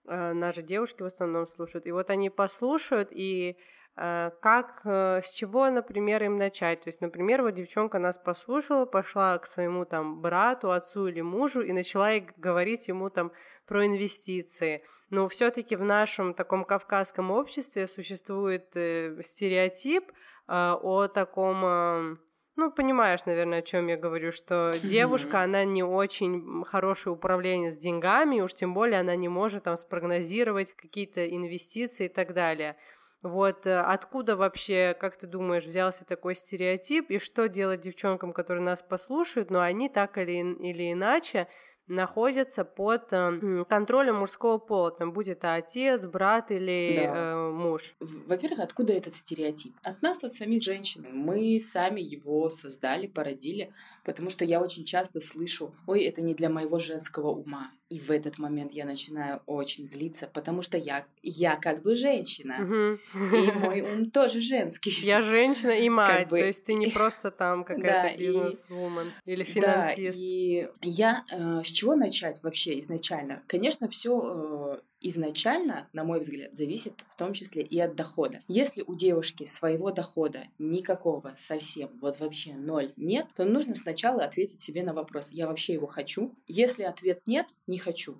э, наши девушки в основном слушают, и вот они послушают, и как, э, с чего, например, им начать. То есть, например, вот девчонка нас послушала, пошла к своему там брату, отцу или мужу и начала говорить ему там про инвестиции. Но все-таки в нашем таком кавказском обществе существует э, стереотип о таком ну, понимаешь, наверное, о чем я говорю, что девушка, она не очень хороший управление с деньгами, уж тем более она не может там спрогнозировать какие-то инвестиции и так далее. Вот э, откуда вообще, как ты думаешь, взялся такой стереотип, и что делать девчонкам, которые нас послушают, но они так или, или иначе находятся под э, контролем мужского пола, там будет это отец, брат или да. э, муж. Во-первых, откуда этот стереотип? От нас, от самих женщин. Мы сами его создали, породили, потому что я очень часто слышу, ой, это не для моего женского ума. И в этот момент я начинаю очень злиться, потому что я, я как бы женщина, и мой ум тоже женский. Я женщина и мать, как бы... то есть ты не просто там какая-то да, бизнес-вумен и... или финансист. Да, и я э, с чего начать вообще изначально? Конечно, все э, изначально, на мой взгляд, зависит в том числе и от дохода. Если у девушки своего дохода никакого совсем, вот вообще ноль нет, то нужно сначала ответить себе на вопрос, я вообще его хочу? Если ответ нет, не хочу.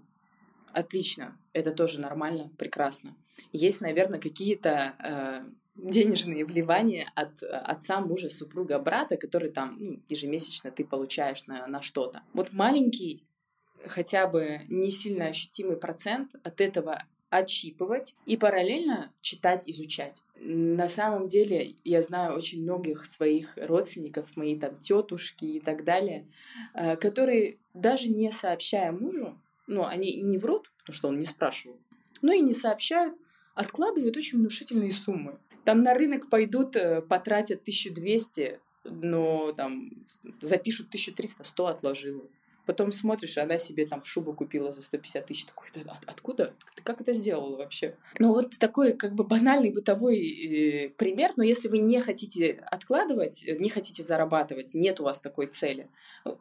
Отлично, это тоже нормально, прекрасно. Есть, наверное, какие-то э, денежные вливания от отца, мужа, супруга, брата, которые там ну, ежемесячно ты получаешь на, на что-то. Вот маленький хотя бы не сильно ощутимый процент от этого отщипывать и параллельно читать, изучать. На самом деле я знаю очень многих своих родственников, мои там тетушки и так далее, э, которые даже не сообщая мужу, ну, они не врут, потому что он не спрашивал, но и не сообщают, откладывают очень внушительные суммы. Там на рынок пойдут, э, потратят 1200, но там запишут 1300, 100 отложила. Потом смотришь, она себе там шубу купила за 150 тысяч. Такой, от, откуда? Ты как это сделала вообще? Ну вот такой как бы банальный бытовой э, пример, но если вы не хотите откладывать, э, не хотите зарабатывать, нет у вас такой цели,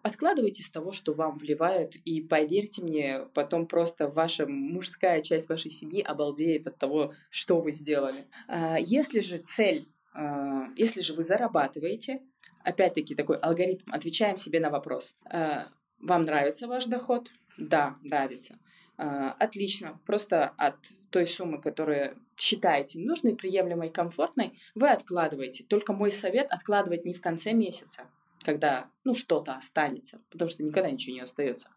откладывайте с того, что вам вливают, и поверьте мне, потом просто ваша мужская часть вашей семьи обалдеет от того, что вы сделали. А, если же цель, а, если же вы зарабатываете, опять-таки такой алгоритм, отвечаем себе на вопрос а, вам нравится ваш доход? Да, нравится. А, отлично. Просто от той суммы, которую считаете нужной, приемлемой, комфортной, вы откладываете. Только мой совет откладывать не в конце месяца, когда ну что-то останется, потому что никогда ничего не остается.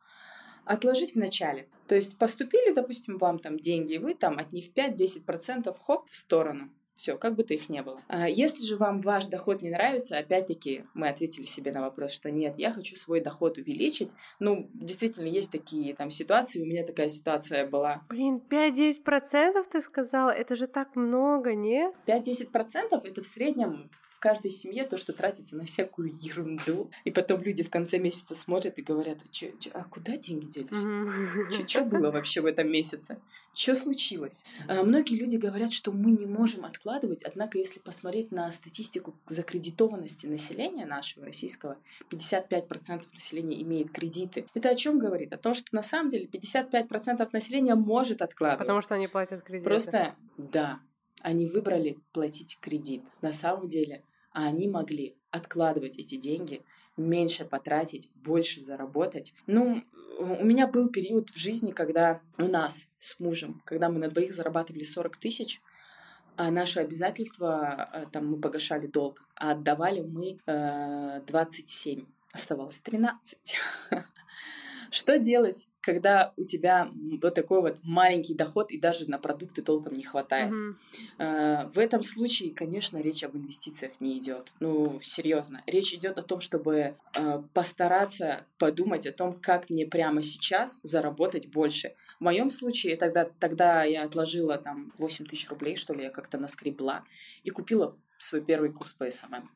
Отложить в начале. То есть поступили, допустим, вам там деньги, вы там от них 5-10% хоп в сторону. Все, как бы то их не было. А если же вам ваш доход не нравится, опять-таки мы ответили себе на вопрос, что нет, я хочу свой доход увеличить. Ну, действительно, есть такие там ситуации, у меня такая ситуация была. Блин, 5-10% ты сказала? Это же так много, не? 5-10% это в среднем каждой семье то, что тратится на всякую ерунду. И потом люди в конце месяца смотрят и говорят, а, чё, чё, а куда деньги делись? Что было вообще в этом месяце? Что случилось? А, многие люди говорят, что мы не можем откладывать, однако если посмотреть на статистику закредитованности населения нашего российского, 55% населения имеет кредиты. Это о чем говорит? О том, что на самом деле 55% населения может откладывать. Потому что они платят кредиты. Просто, да, они выбрали платить кредит. На самом деле они могли откладывать эти деньги, меньше потратить, больше заработать. Ну, у меня был период в жизни, когда у нас с мужем, когда мы на двоих зарабатывали 40 тысяч, а наши обязательства, э, там мы погашали долг, а отдавали мы э, 27. Оставалось 13. Что делать, когда у тебя вот такой вот маленький доход и даже на продукты толком не хватает? Mm-hmm. В этом случае, конечно, речь об инвестициях не идет. Ну, серьезно. Речь идет о том, чтобы э, постараться подумать о том, как мне прямо сейчас заработать больше. В моем случае тогда, тогда я отложила там 8 тысяч рублей, что ли, я как-то наскребла и купила свой первый курс по СММ.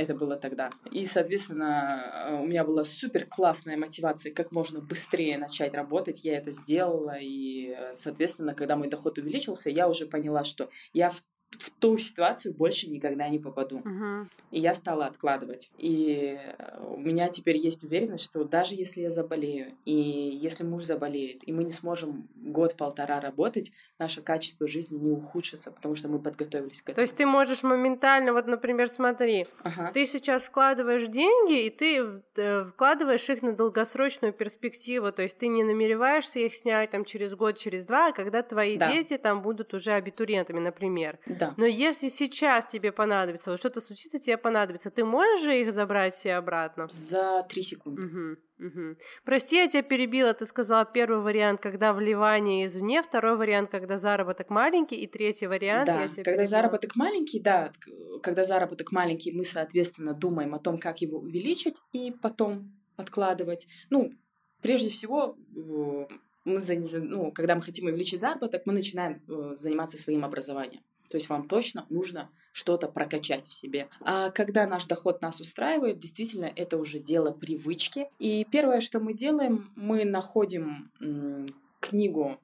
Это было тогда. И, соответственно, э, у меня была супер классная мотивация, как можно быстрее начать работать. Я это сделала. И, э, соответственно, когда мой доход увеличился, я уже поняла, что я в в ту ситуацию больше никогда не попаду. Мгм. И я стала откладывать. И э, у меня теперь есть уверенность, что даже если я заболею, и если муж заболеет, и мы не сможем год-полтора работать, наше качество жизни не ухудшится, потому что мы подготовились к этому. То есть ты можешь моментально, вот, например, смотри, Ага. ты сейчас вкладываешь деньги, и ты э, вкладываешь их на долгосрочную перспективу, то есть ты не намереваешься их снять там через год, через два, а когда твои Да. дети там будут уже абитуриентами, например. Да. Но если сейчас тебе понадобится, вот что-то случится, тебе понадобится, ты можешь же их забрать все обратно? За три секунды. Мгм, мгм. Прости, я тебя перебила. Ты сказала первый вариант, когда вливание извне, второй вариант, когда заработок маленький, и третий вариант. Да, я тебя когда перебила. заработок маленький, да, когда заработок маленький, мы, соответственно, думаем о том, как его увеличить и потом откладывать. Ну, прежде всего, э, мы за, ну, когда мы хотим увеличить заработок, мы начинаем э, заниматься своим образованием. То есть вам точно нужно что-то прокачать в себе. А когда наш доход нас устраивает, действительно, это уже дело привычки. И первое, что мы делаем, мы находим книгу,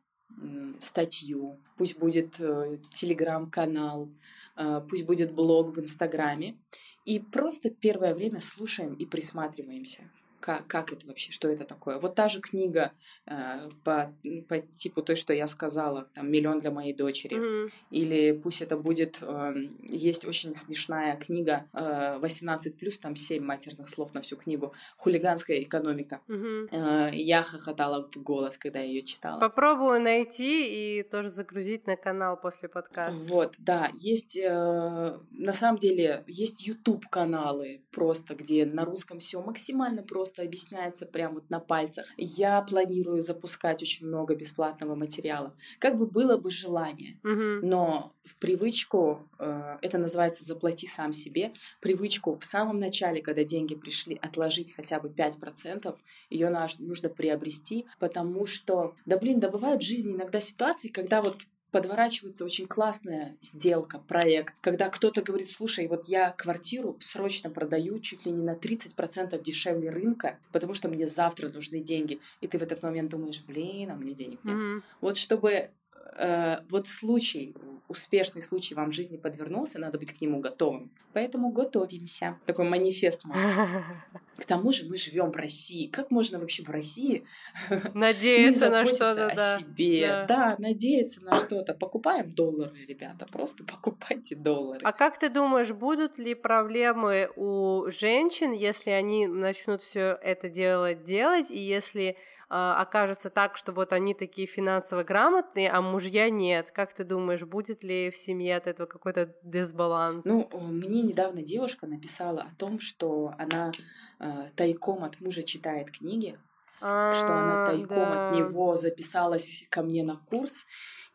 статью, пусть будет э, телеграм-канал, э, пусть будет блог в Инстаграме, и просто первое время слушаем и присматриваемся. Как, как это вообще, что это такое? Вот та же книга э, по, по типу той, что я сказала, там «Миллион для моей дочери», Мгм. или пусть это будет, эм, есть очень смешная книга э, 18+, там 7 матерных слов на всю книгу, «Хулиганская экономика». Мгм. Э, я хохотала в голос, когда ее читала. Попробую найти и тоже загрузить на канал после подкаста. Вот, да, есть, э, на самом деле, есть YouTube каналы просто, где на русском все максимально просто объясняется прямо вот на пальцах. Я планирую запускать очень много бесплатного материала. Как бы было бы желание, Мгм. но в привычку, э, это называется «заплати сам себе», привычку в самом начале, когда деньги пришли, отложить хотя бы 5%, ее нужно приобрести, потому что, да блин, да бывают в жизни иногда ситуации, когда вот подворачивается очень классная сделка, проект, когда кто-то говорит, слушай, вот я квартиру срочно продаю чуть ли не на 30% дешевле рынка, потому что мне завтра нужны деньги. И ты в этот момент думаешь, блин, а мне денег нет. Мгм. Вот чтобы э, вот случай, успешный случай вам в жизни подвернулся, надо быть к нему готовым. Поэтому готовимся. Такой манифест. К тому же мы живем в России. Как можно вообще в России Надеяться на что-то, о да. себе? Да. Да. надеяться на что-то. Покупаем доллары, ребята. Просто покупайте доллары. А как ты думаешь, будут ли проблемы у женщин, если они начнут все это делать делать, и если окажется так, что вот они такие финансово грамотные, а мужья нет? Как ты думаешь, будет ли в семье от этого какой-то дисбаланс? Ну, мне недавно девушка написала о том, что она э, тайком от мужа читает книги, что она А, тайком да. от него записалась ко мне на курс.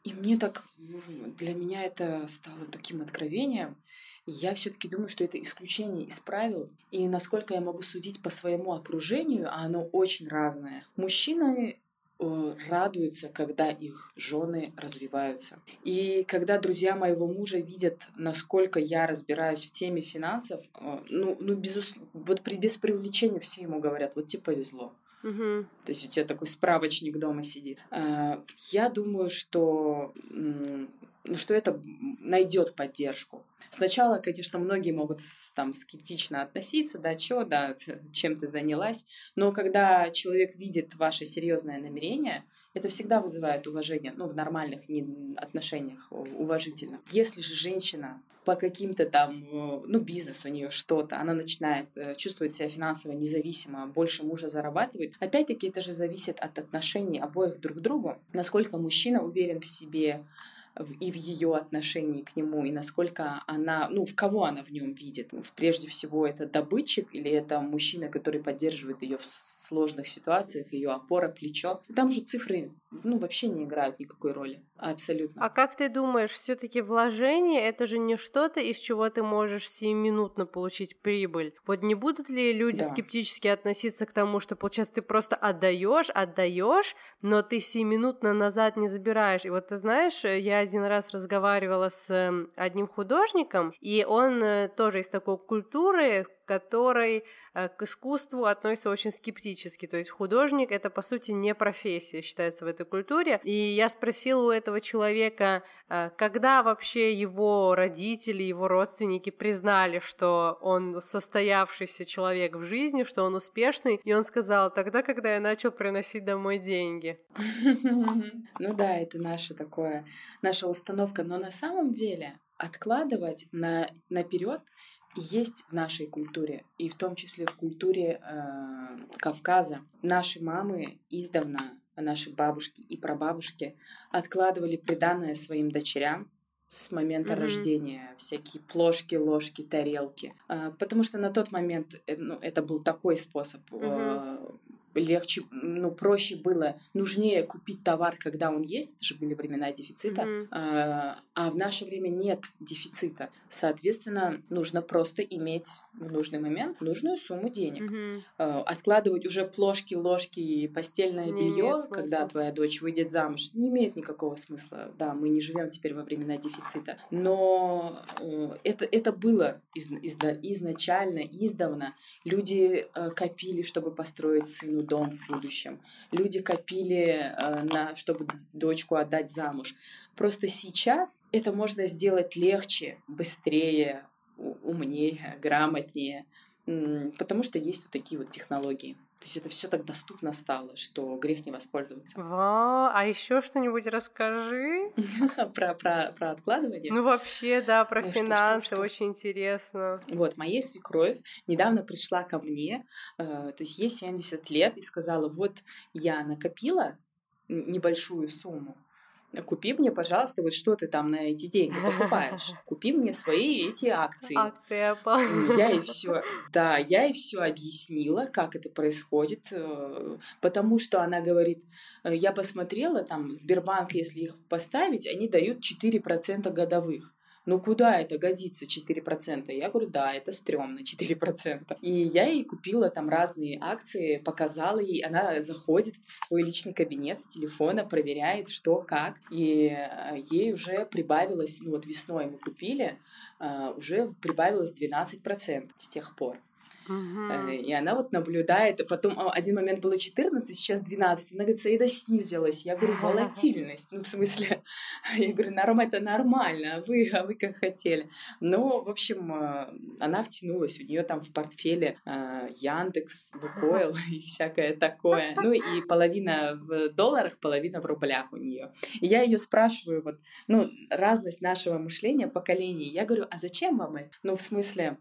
И мне так, для меня это стало таким откровением. Я все-таки думаю, что это исключение из правил. И насколько я могу судить по своему окружению, а оно очень разное. Мужчины э, радуются, когда их жены развиваются. И когда друзья моего мужа видят, насколько я разбираюсь в теме финансов, э, ну, ну безус... вот при, без преувеличения все ему говорят, вот тебе повезло. Мгм. То есть у тебя такой справочник дома сидит. А, Я думаю, что, что это найдет поддержку. Сначала, конечно, многие могут там скептично относиться, да, чё, да, чем ты занялась. Но когда человек видит ваше серьезное намерение, это всегда вызывает уважение, ну, в нормальных не- отношениях, у- уважительно. Если же женщина по каким-то там, э, ну, бизнес у нее что-то, она начинает э, чувствовать себя финансово независимо, больше мужа зарабатывает. Опять-таки это же зависит от отношений обоих друг к другу, насколько мужчина уверен в себе и в ее отношении к нему, и насколько она, ну, в кого она в нем видит. Ну, Прежде всего, это добытчик или это мужчина, который поддерживает ее в сложных ситуациях, ее опора, плечо. Там же цифры, ну, вообще не играют никакой роли. Абсолютно. А как ты думаешь, все-таки вложение это же не что-то, из чего ты можешь сиюминутно получить прибыль? Вот не будут ли люди Да. скептически относиться к тому, что получается ты просто отдаешь, отдаешь, но ты сиюминутно назад не забираешь? И вот ты знаешь, э, я один раз разговаривала с эм, одним художником, и он э, тоже из такой культуры, который э, к искусству относится очень скептически. То есть художник — это, по сути, не профессия, считается в этой культуре. И я спросила у этого человека, э, когда вообще его родители, его родственники признали, что он состоявшийся человек в жизни, что он успешный, и он сказал, тогда, когда я начал приносить домой деньги. Ну да, это наше такое, наша установка. Но на самом деле откладывать на, наперед есть в нашей культуре, и в том числе в культуре э, Кавказа. Наши мамы издавна, наши бабушки и прабабушки откладывали приданное своим дочерям с момента mm-hmm. рождения всякие плошки, ложки, тарелки, э, потому что на тот момент э, ну, это был такой способ mm-hmm. Легче, ну, проще было, нужнее купить товар, когда он есть, это же были времена дефицита, mm-hmm. а, а в наше время нет дефицита. Соответственно, нужно просто иметь в нужный момент нужную сумму денег. Mm-hmm. А, откладывать уже плошки, ложки и постельное белье, когда твоя дочь выйдет замуж, не имеет никакого смысла. Да, мы не живем теперь во времена дефицита. Но э, это, это было из, из, изначально, издавна. Люди э, копили, чтобы построить сыну дом в будущем. Люди копили, э, на, чтобы дочку отдать замуж. Просто сейчас это можно сделать легче, быстрее, умнее, грамотнее, потому что есть вот такие вот технологии. То есть это все так доступно стало, что грех не воспользоваться. Вау, а еще что-нибудь расскажи. про, про, про откладывание? Ну, вообще, да, про ну, финансы, очень интересно. Вот, моей свекровь недавно пришла ко мне, э, то есть ей 70 лет, и сказала, вот я накопила небольшую сумму, купи мне, пожалуйста, вот что ты там на эти деньги покупаешь. Купи мне свои эти акции. Акции Apple. Я и все, да, я и все объяснила, как это происходит, э, потому что она говорит, «Э, я посмотрела, там, Сбербанк, если их поставить, они дают 4% годовых ну куда это годится 4%? Я говорю, да, это стрёмно 4%. И я ей купила там разные акции, показала ей, она заходит в свой личный кабинет с телефона, проверяет, что, как, и э, ей уже прибавилось, ну вот весной мы купили, э, уже прибавилось 12% с тех пор. Угу. И она вот наблюдает, потом а, один момент было 14, сейчас 12. Она говорит, Саида снизилась. Я говорю, волатильность. Ну, в смысле, я говорю, норм, это нормально, а вы, а вы как хотели. Но, в общем, а, она втянулась, у нее там в портфеле Яндекс, Лукойл и всякое такое. Ну и половина в долларах, половина в рублях у нее. И я ее спрашиваю, вот, ну, разность нашего мышления, поколений. Я говорю, а зачем вам это? Ну, в смысле,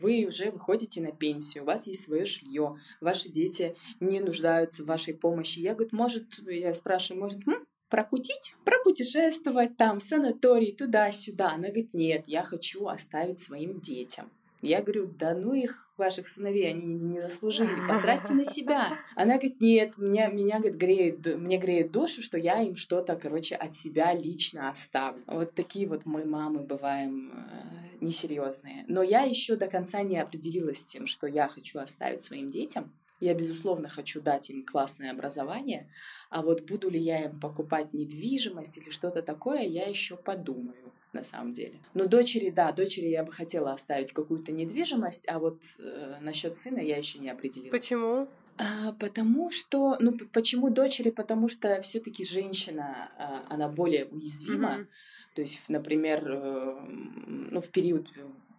вы уже выходите выходите на пенсию, у вас есть свое жилье, ваши дети не нуждаются в вашей помощи. Я говорю, может, я спрашиваю, может, м, прокутить, пропутешествовать там, санаторий, туда-сюда. Она говорит, нет, я хочу оставить своим детям. Я говорю, да ну их, ваших сыновей, они не заслужили, потратьте на себя. Она говорит, нет, меня, меня говорит, греет, мне греет душу, что я им что-то, короче, от себя лично оставлю. Вот такие вот мы мамы бываем э, несерьезные. Но я еще до конца не определилась с тем, что я хочу оставить своим детям. Я, безусловно, хочу дать им классное образование, а вот буду ли я им покупать недвижимость или что-то такое, я еще подумаю на самом деле. Но дочери, да, дочери я бы хотела оставить какую-то недвижимость, а вот э, насчет сына я еще не определилась. Почему? А, потому что, ну, почему дочери? Потому что все-таки женщина, а, она более уязвима. Mm-hmm. То есть, например, э, ну, в период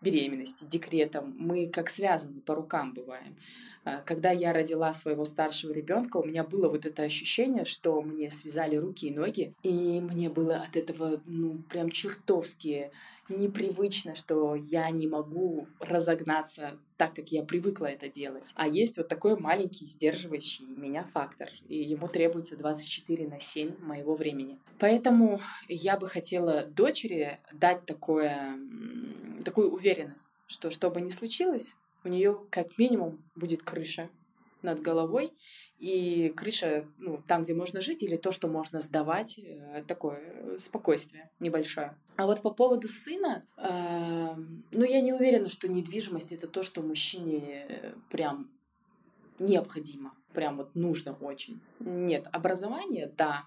беременности, декретом, мы как связаны по рукам бываем. А, когда я родила своего старшего ребенка, у меня было вот это ощущение, что мне связали руки и ноги, и мне было от этого, ну, прям чертовски непривычно, что я не могу разогнаться так, как я привыкла это делать. А есть вот такой маленький сдерживающий меня фактор, и ему требуется 24 на 7 моего времени. Поэтому я бы хотела дочери дать такое, такую уверенность, что что бы ни случилось, у нее как минимум будет крыша над головой, и крыша, ну, там, где можно жить, или то, что можно сдавать, э, такое э, спокойствие небольшое. А вот по поводу сына, э, ну, я не уверена, что недвижимость это то, что мужчине э, прям необходимо, прям вот нужно очень. Нет, образование, да,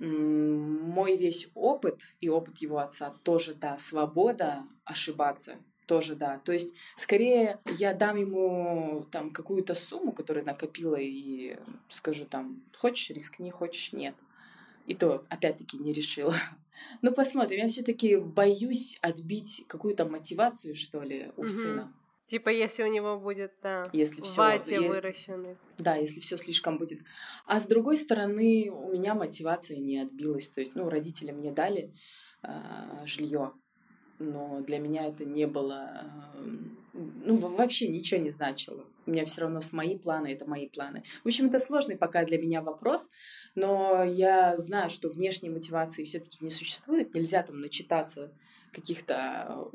мой весь опыт и опыт его отца тоже, да, свобода ошибаться, тоже да. То есть, скорее, я дам ему там какую-то сумму, которую накопила, и скажу там, хочешь рискни, хочешь нет. И то, опять-таки, не решила. Ну, посмотрим. Я все-таки боюсь отбить какую-то мотивацию, что ли, у угу. сына. Типа, если у него будет, да, если все, вате е... выращенный. Да, если все слишком будет. А с другой стороны, у меня мотивация не отбилась. То есть, ну, родители мне дали э, жилье, но для меня это не было, э, ну, вообще ничего не значило. У меня все равно с мои планы, это мои планы. В общем, это сложный пока для меня вопрос, но я знаю, что внешней мотивации все-таки не существует. Нельзя там начитаться каких-то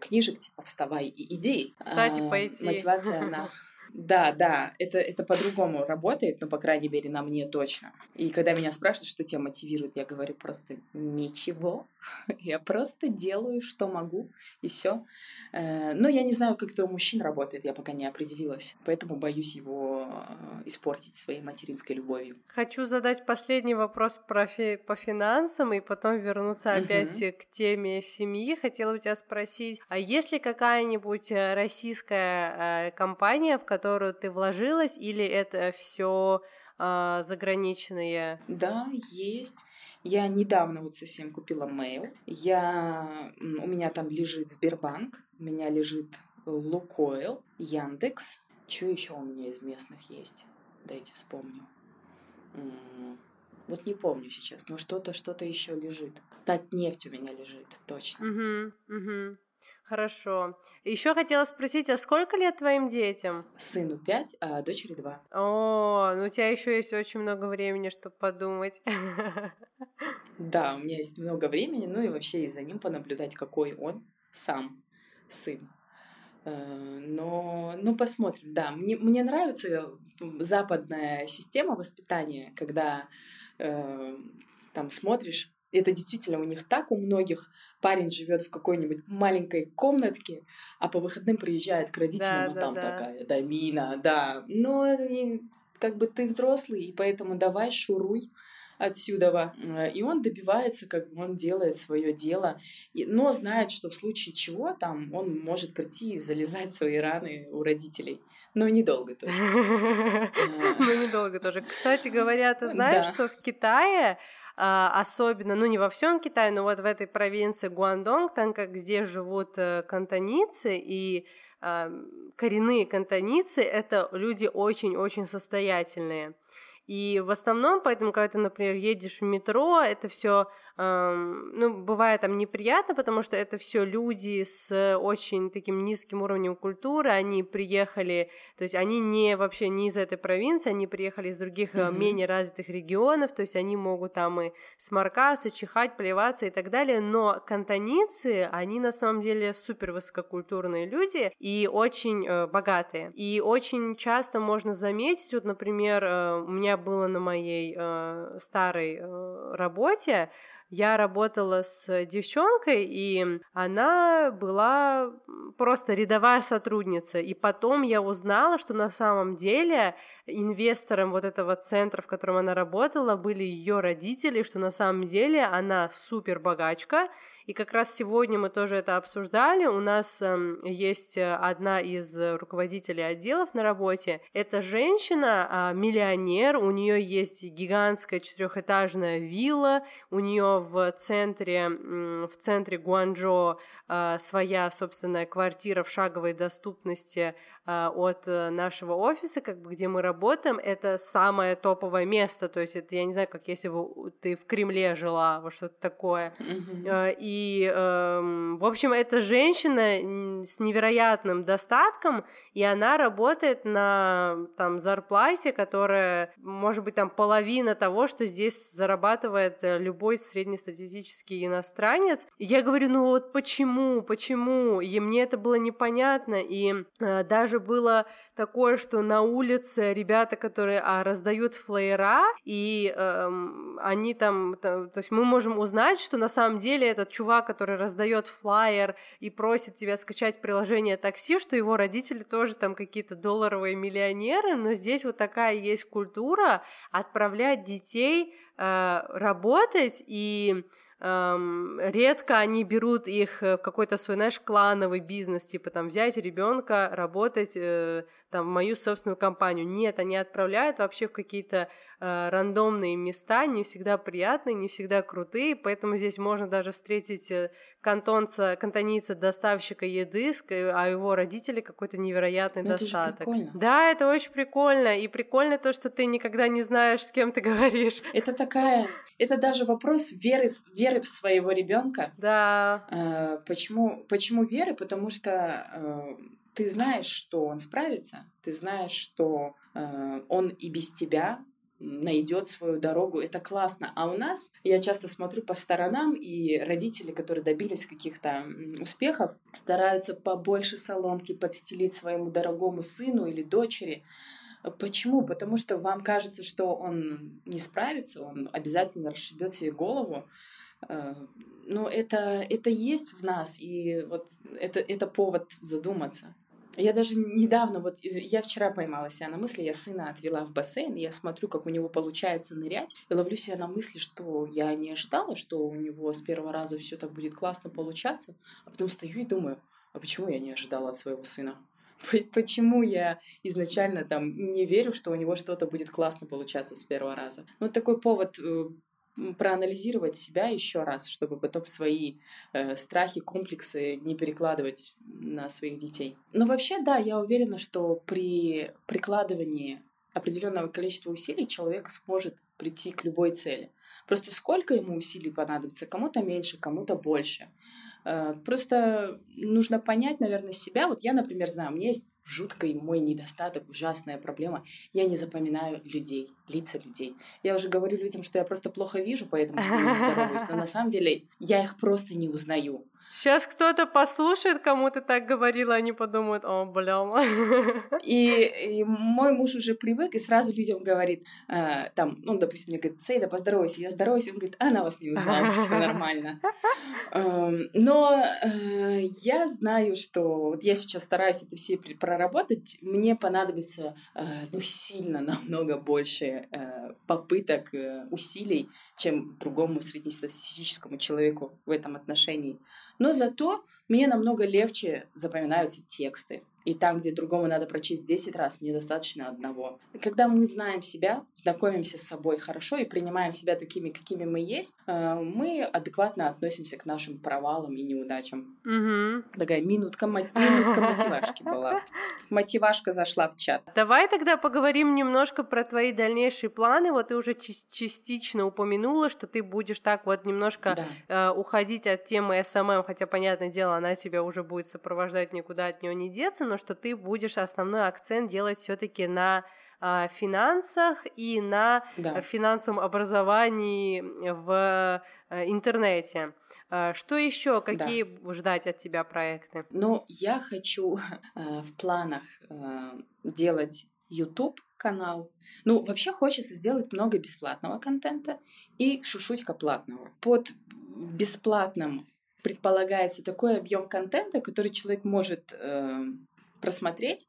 книжек, типа «Вставай и иди». Кстати, а, пойти. Мотивация, она да, да, это, это по-другому работает, но, по крайней мере, на мне точно. И когда меня спрашивают, что тебя мотивирует, я говорю просто ничего. я просто делаю, что могу, и все. Э, но я не знаю, как это у мужчин работает, я пока не определилась. Поэтому боюсь его э, испортить своей материнской любовью. Хочу задать последний вопрос про фи- по финансам и потом вернуться опять uh-huh. к теме семьи. Хотела у тебя спросить, а есть ли какая-нибудь э, российская компания, в которой которую ты вложилась, или это все э, заграничные? Да, есть. Я недавно вот совсем купила mail. Я, у меня там лежит Сбербанк, у меня лежит Лукойл, Яндекс. Что еще у меня из местных есть? Дайте вспомню. Вот не помню сейчас, но что-то, что-то еще лежит. Татнефть у меня лежит, точно. Угу, угу. Хорошо. Еще хотела спросить, а сколько лет твоим детям? Сыну пять, а дочери два. О, ну у тебя еще есть очень много времени, чтобы подумать. Да, у меня есть много времени, ну и вообще и за ним понаблюдать, какой он сам сын. Э, но, ну, посмотрим, да. Мне, мне нравится западная система воспитания, когда э, там смотришь это действительно у них так, у многих парень живет в какой-нибудь маленькой комнатке, а по выходным приезжает к родителям, да, а да, там да. такая домина, да. Но как бы ты взрослый, и поэтому давай шуруй отсюда. И он добивается, как бы он делает свое дело, но знает, что в случае чего там он может прийти и залезать свои раны у родителей. Но недолго тоже. Ну, недолго тоже. Кстати говоря, ты знаешь, что в Китае а, особенно, ну не во всем Китае, но вот в этой провинции Гуандонг, там как здесь живут э, кантоницы и коренные кантоницы, это люди очень-очень состоятельные. И в основном, поэтому, когда ты, например, едешь в метро, это все ну, бывает там неприятно, потому что это все люди с очень таким низким уровнем культуры, они приехали, то есть они не вообще не из этой провинции, они приехали из других mm-hmm. менее развитых регионов, то есть они могут там и сморкаться, чихать, плеваться и так далее, но кантоницы, они на самом деле супер высококультурные люди и очень э, богатые. И очень часто можно заметить, вот, например, э, у меня было на моей э, старой э, работе, я работала с девчонкой, и она была просто рядовая сотрудница. И потом я узнала, что на самом деле инвестором вот этого центра, в котором она работала, были ее родители, что на самом деле она супер богачка, и как раз сегодня мы тоже это обсуждали. У нас эм, э, есть одна из руководителей отделов на работе. Это женщина, э, миллионер, у нее есть гигантская четырехэтажная вилла, у нее в центре, э, в центре Гуанчжоу э, своя собственная квартира в шаговой доступности а, от э, нашего офиса, как бы, где мы работаем, это самое топовое место, то есть это, я не знаю, как если бы ты в Кремле жила, вот что-то такое. Mm-hmm. И, эм, в общем, эта женщина с невероятным достатком, и она работает на там зарплате, которая, может быть, там половина того, что здесь зарабатывает э, любой среднестатистический иностранец. И я говорю, ну вот почему, почему? И мне это было непонятно, и э, даже даже было такое, что на улице ребята, которые а, раздают флеера, и э, они там, то, то есть мы можем узнать, что на самом деле этот чувак, который раздает флайер и просит тебя скачать приложение такси, что его родители тоже там какие-то долларовые миллионеры, но здесь вот такая есть культура отправлять детей э, работать и эм, редко они берут их в какой-то свой, знаешь, клановый бизнес, типа там взять ребенка работать э, там в мою собственную компанию. Нет, они отправляют вообще в какие-то э, рандомные места, не всегда приятные, не всегда крутые, поэтому здесь можно даже встретить э, кантонца, кантонийца, доставщика еды, а его родители какой-то невероятный Но достаток. Это же да, это очень прикольно, и прикольно то, что ты никогда не знаешь, с кем ты говоришь. Это такая, это даже вопрос веры, веры в своего ребенка. Да. Э, почему, почему веры? Потому что э, ты знаешь, что он справится, ты знаешь, что э, он и без тебя найдет свою дорогу, это классно. А у нас, я часто смотрю по сторонам, и родители, которые добились каких-то успехов, стараются побольше соломки подстелить своему дорогому сыну или дочери. Почему? Потому что вам кажется, что он не справится, он обязательно расшибет себе голову. Э, но это, это есть в нас, и вот это, это повод задуматься. Я даже недавно, вот э, я вчера поймала себя на мысли, я сына отвела в бассейн, я смотрю, как у него получается нырять, и ловлю себя на мысли, что я не ожидала, что у него с первого раза все так будет классно получаться, а потом стою и думаю, а почему я не ожидала от своего сына? Почему я изначально там не верю, что у него что-то будет классно получаться с первого раза? Ну, такой повод э, проанализировать себя еще раз, чтобы потом свои э, страхи, комплексы не перекладывать на своих детей. Но вообще, да, я уверена, что при прикладывании определенного количества усилий человек сможет прийти к любой цели. Просто сколько ему усилий понадобится, кому-то меньше, кому-то больше. Э, просто нужно понять, наверное, себя. Вот я, например, знаю, у меня есть жуткий мой недостаток, ужасная проблема. Я не запоминаю людей, лица людей. Я уже говорю людям, что я просто плохо вижу, поэтому с ними здороваюсь, но на самом деле я их просто не узнаю. Сейчас кто-то послушает, кому ты так говорила, они подумают, о, блин. И, и мой муж уже привык и сразу людям говорит, э, там, ну, допустим, мне говорит, Сейда, поздоровайся, я здороваюсь, он говорит, она вас не узнала, все нормально. Э, но э, я знаю, что вот я сейчас стараюсь это все проработать, мне понадобится, э, ну, сильно намного больше э, попыток, э, усилий, чем другому среднестатистическому человеку в этом отношении. Но зато мне намного легче запоминаются тексты. И там, где другому надо прочесть 10 раз, мне достаточно одного. Когда мы знаем себя, знакомимся с собой хорошо и принимаем себя такими, какими мы есть, э, мы адекватно относимся к нашим провалам и неудачам. Угу. Такая минутка, минутка мотивашки была. Мотивашка зашла в чат. Давай тогда поговорим немножко про твои дальнейшие планы. Вот ты уже частично упомянула, что ты будешь так вот немножко да. э, уходить от темы СММ, хотя, понятное дело, она тебя уже будет сопровождать, никуда от нее не деться, но что ты будешь основной акцент делать все-таки на а, финансах и на да. финансовом образовании в э, интернете. А, что еще? Какие да. ждать от тебя проекты? Ну, я хочу э, в планах э, делать YouTube канал. Ну, вообще хочется сделать много бесплатного контента и шушутька платного. Под бесплатным предполагается такой объем контента, который человек может э, просмотреть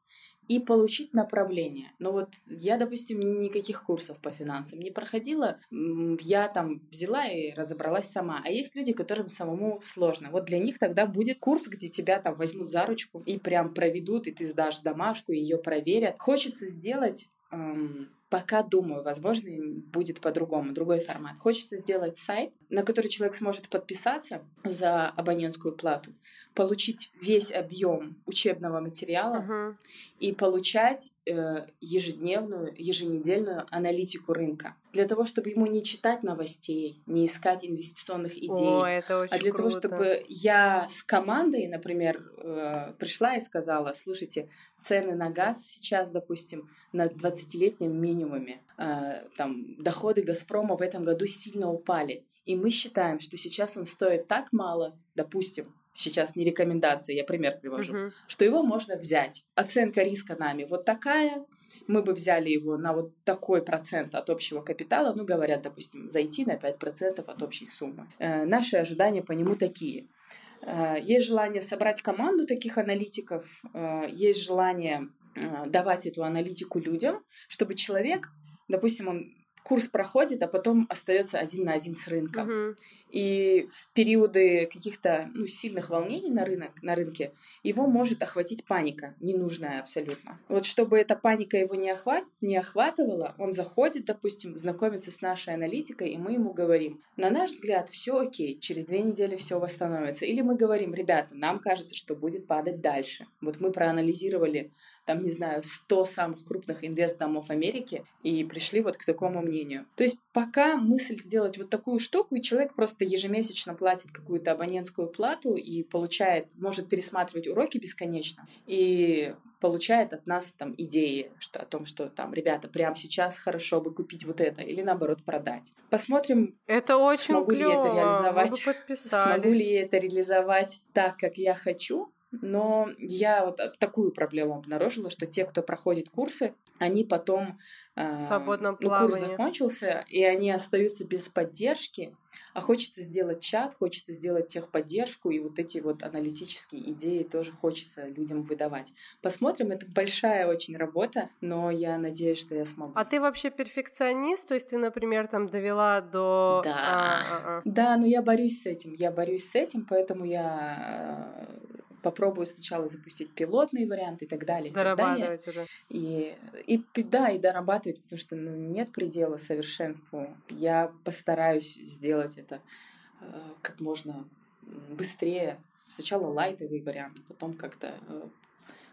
и получить направление. Но вот я, допустим, никаких курсов по финансам не проходила. Я там взяла и разобралась сама. А есть люди, которым самому сложно. Вот для них тогда будет курс, где тебя там возьмут за ручку и прям проведут, и ты сдашь домашку, ее проверят. Хочется сделать эм, Пока думаю, возможно, будет по-другому, другой формат. Хочется сделать сайт, на который человек сможет подписаться за абонентскую плату, получить весь объем учебного материала uh-huh. и получать э, ежедневную, еженедельную аналитику рынка. Для того, чтобы ему не читать новостей, не искать инвестиционных идей, О, это очень а для круто. того, чтобы я с командой, например, э, пришла и сказала, слушайте, цены на газ сейчас, допустим, на 20-летнем минимуме. Э, там доходы Газпрома в этом году сильно упали. И мы считаем, что сейчас он стоит так мало, допустим, сейчас не рекомендация, я пример привожу, uh-huh. что его можно взять. Оценка риска нами вот такая, мы бы взяли его на вот такой процент от общего капитала, ну, говорят, допустим, зайти на 5% от общей суммы. Э, наши ожидания по нему такие. Э, есть желание собрать команду таких аналитиков, э, есть желание давать эту аналитику людям, чтобы человек, допустим, он курс проходит, а потом остается один на один с рынком. Uh-huh. И в периоды каких-то ну, сильных волнений на, рынок, на рынке его может охватить паника, ненужная абсолютно. Вот чтобы эта паника его не, охват, не охватывала, он заходит, допустим, знакомится с нашей аналитикой, и мы ему говорим, на наш взгляд, все окей, через две недели все восстановится. Или мы говорим, ребята, нам кажется, что будет падать дальше. Вот мы проанализировали там, не знаю, 100 самых крупных инвест-домов Америки и пришли вот к такому мнению. То есть пока мысль сделать вот такую штуку, и человек просто ежемесячно платит какую-то абонентскую плату и получает, может пересматривать уроки бесконечно, и получает от нас там идеи что, о том, что там, ребята, прямо сейчас хорошо бы купить вот это или наоборот продать. Посмотрим, это очень смогу клево. ли это реализовать, смогу ли это реализовать так, как я хочу, но я вот такую проблему обнаружила, что те, кто проходит курсы, они потом... Свободном ну, курс закончился, и они остаются без поддержки, а хочется сделать чат, хочется сделать техподдержку, и вот эти вот аналитические идеи тоже хочется людям выдавать. Посмотрим, это большая очень работа, но я надеюсь, что я смогу. А ты вообще перфекционист? То есть ты, например, там довела до... Да, а, а, а. да, но я борюсь с этим, я борюсь с этим, поэтому я попробую сначала запустить пилотные варианты и так далее. Дорабатывать и уже. И, и, да, и дорабатывать, потому что ну, нет предела совершенству. Я постараюсь сделать это э, как можно быстрее. Сначала лайтовый вариант, потом как-то э,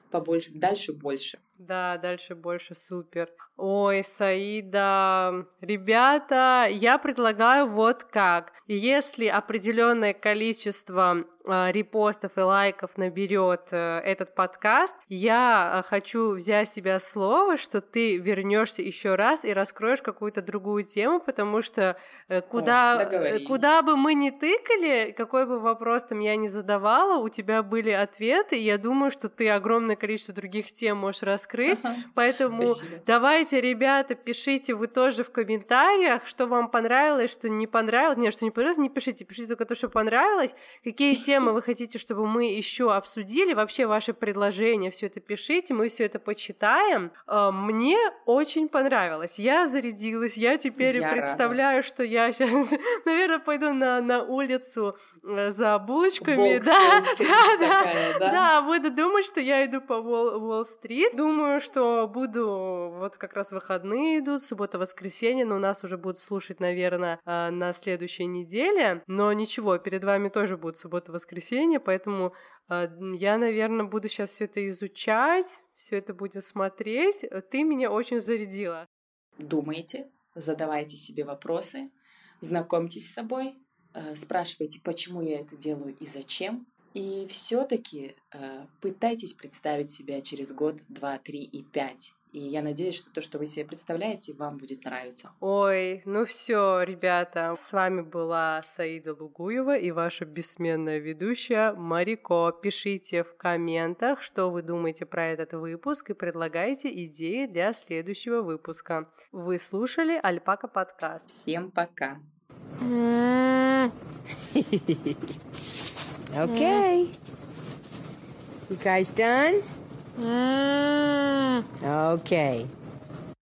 побольше, дальше больше. Да, дальше больше, супер. Ой, Саида, ребята, я предлагаю вот как. Если определенное количество э, репостов и лайков наберет э, этот подкаст, я э, хочу взять себя слово, что ты вернешься еще раз и раскроешь какую-то другую тему, потому что э, куда, О, куда бы мы ни тыкали, какой бы вопрос там я ни задавала, у тебя были ответы, и я думаю, что ты огромное количество других тем можешь раскрыть, ага. поэтому Спасибо. давай Давайте, ребята, пишите вы тоже в комментариях, что вам понравилось, что не понравилось. Нет, что не понравилось, не пишите. Пишите только то, что понравилось. Какие темы вы хотите, чтобы мы еще обсудили. Вообще ваши предложения, все это пишите, мы все это почитаем. А, мне очень понравилось. Я зарядилась. Я теперь я представляю, рада. что я сейчас, наверное, пойду на, на улицу э, за булочками. Да, да, да, да, да. Буду думать, что я иду по Уолл-стрит. Думаю, что буду вот как раз выходные идут, суббота-воскресенье, но нас уже будут слушать, наверное, а, на следующей неделе. Но ничего, перед вами тоже будет суббота-воскресенье, поэтому а, я, наверное, буду сейчас все это изучать, все это будем смотреть. Ты меня очень зарядила. Думайте, задавайте себе вопросы, знакомьтесь с собой, э, спрашивайте, почему я это делаю и зачем. И все-таки э, пытайтесь представить себя через год, два, три и пять и я надеюсь, что то, что вы себе представляете, вам будет нравиться. Ой, ну все, ребята, с вами была Саида Лугуева и ваша бессменная ведущая Марико. Пишите в комментах, что вы думаете про этот выпуск и предлагайте идеи для следующего выпуска. Вы слушали Альпака подкаст. Всем пока. Okay. You guys done? Mm. Okay.